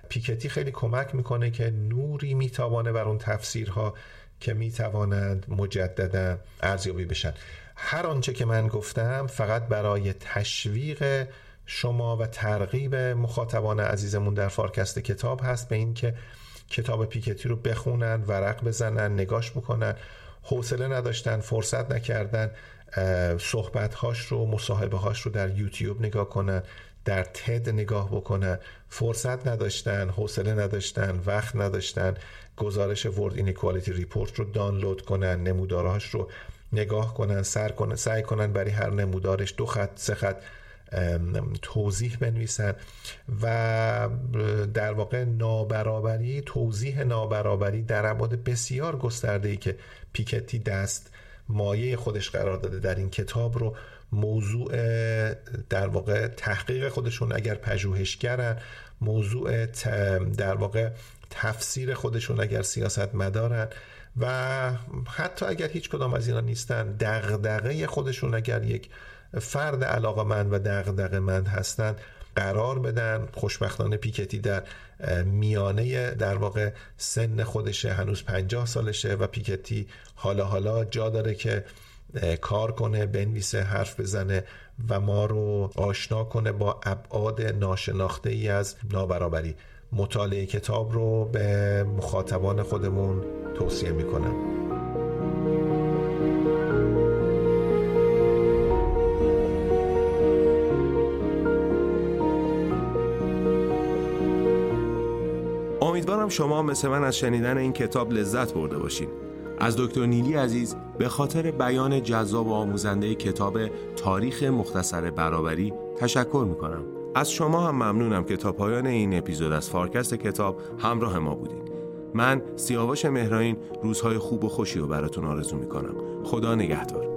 پیکتی خیلی کمک می‌کنه که نوری می‌توانه بر اون تفسیرها که می‌توانند مجددا ارزیابی بشن. هر آنچه که من گفتم فقط برای تشویق شما و ترغیب مخاطبان عزیزمون در فارکست کتاب هست به اینکه کتاب پیکتی رو بخونن ورق بزنن نگاش بکنن. حوصله نداشتن فرصت نکردن صحبت هاش رو مصاحبه هاش رو در یوتیوب نگاه کنن در تد نگاه بکنن. فرصت نداشتن حوصله نداشتن وقت نداشتن. گزارش ورد اینیکوالیتی ریپورت رو دانلود کنن نمودارهاش رو نگاه کنن سر کنن سعی کنن برای هر نمودارش دو خط سه خط توضیح بنویسن و در واقع نابرابری توضیح نابرابری در ابعاد بسیار گسترده ای که پیکتی دست مایه خودش قرار داده در این کتاب رو موضوع در واقع تحقیق خودشون اگر پژوهشگرن موضوع در واقع تفسیر خودشون اگر سیاست مدارن و حتی اگر هیچ کدام از اینا نیستن دغدغه خودشون اگر یک فرد علاقه من و دغدغه مند هستند قرار بدن خوشبختانه پیکتی در میانه در واقع سن خودشه هنوز پنجاه سالشه و پیکتی حالا حالا جا داره که کار کنه بنویسه حرف بزنه و ما رو آشنا کنه با ابعاد ناشناخته ای از نابرابری. مطالعه کتاب رو به مخاطبان خودمون توصیه می‌کنم. امیدوارم شما مثل من از شنیدن این کتاب لذت برده باشین. از دکتر نیلی عزیز به خاطر بیان جذاب و آموزنده کتاب تاریخ مختصر برابری تشکر می‌کنم. از شما هم ممنونم که تا پایان این اپیزود از فارکست کتاب همراه ما بودید. من سیاوش مهراین روزهای خوب و خوشی رو براتون آرزو می‌کنم. خدا نگهدار.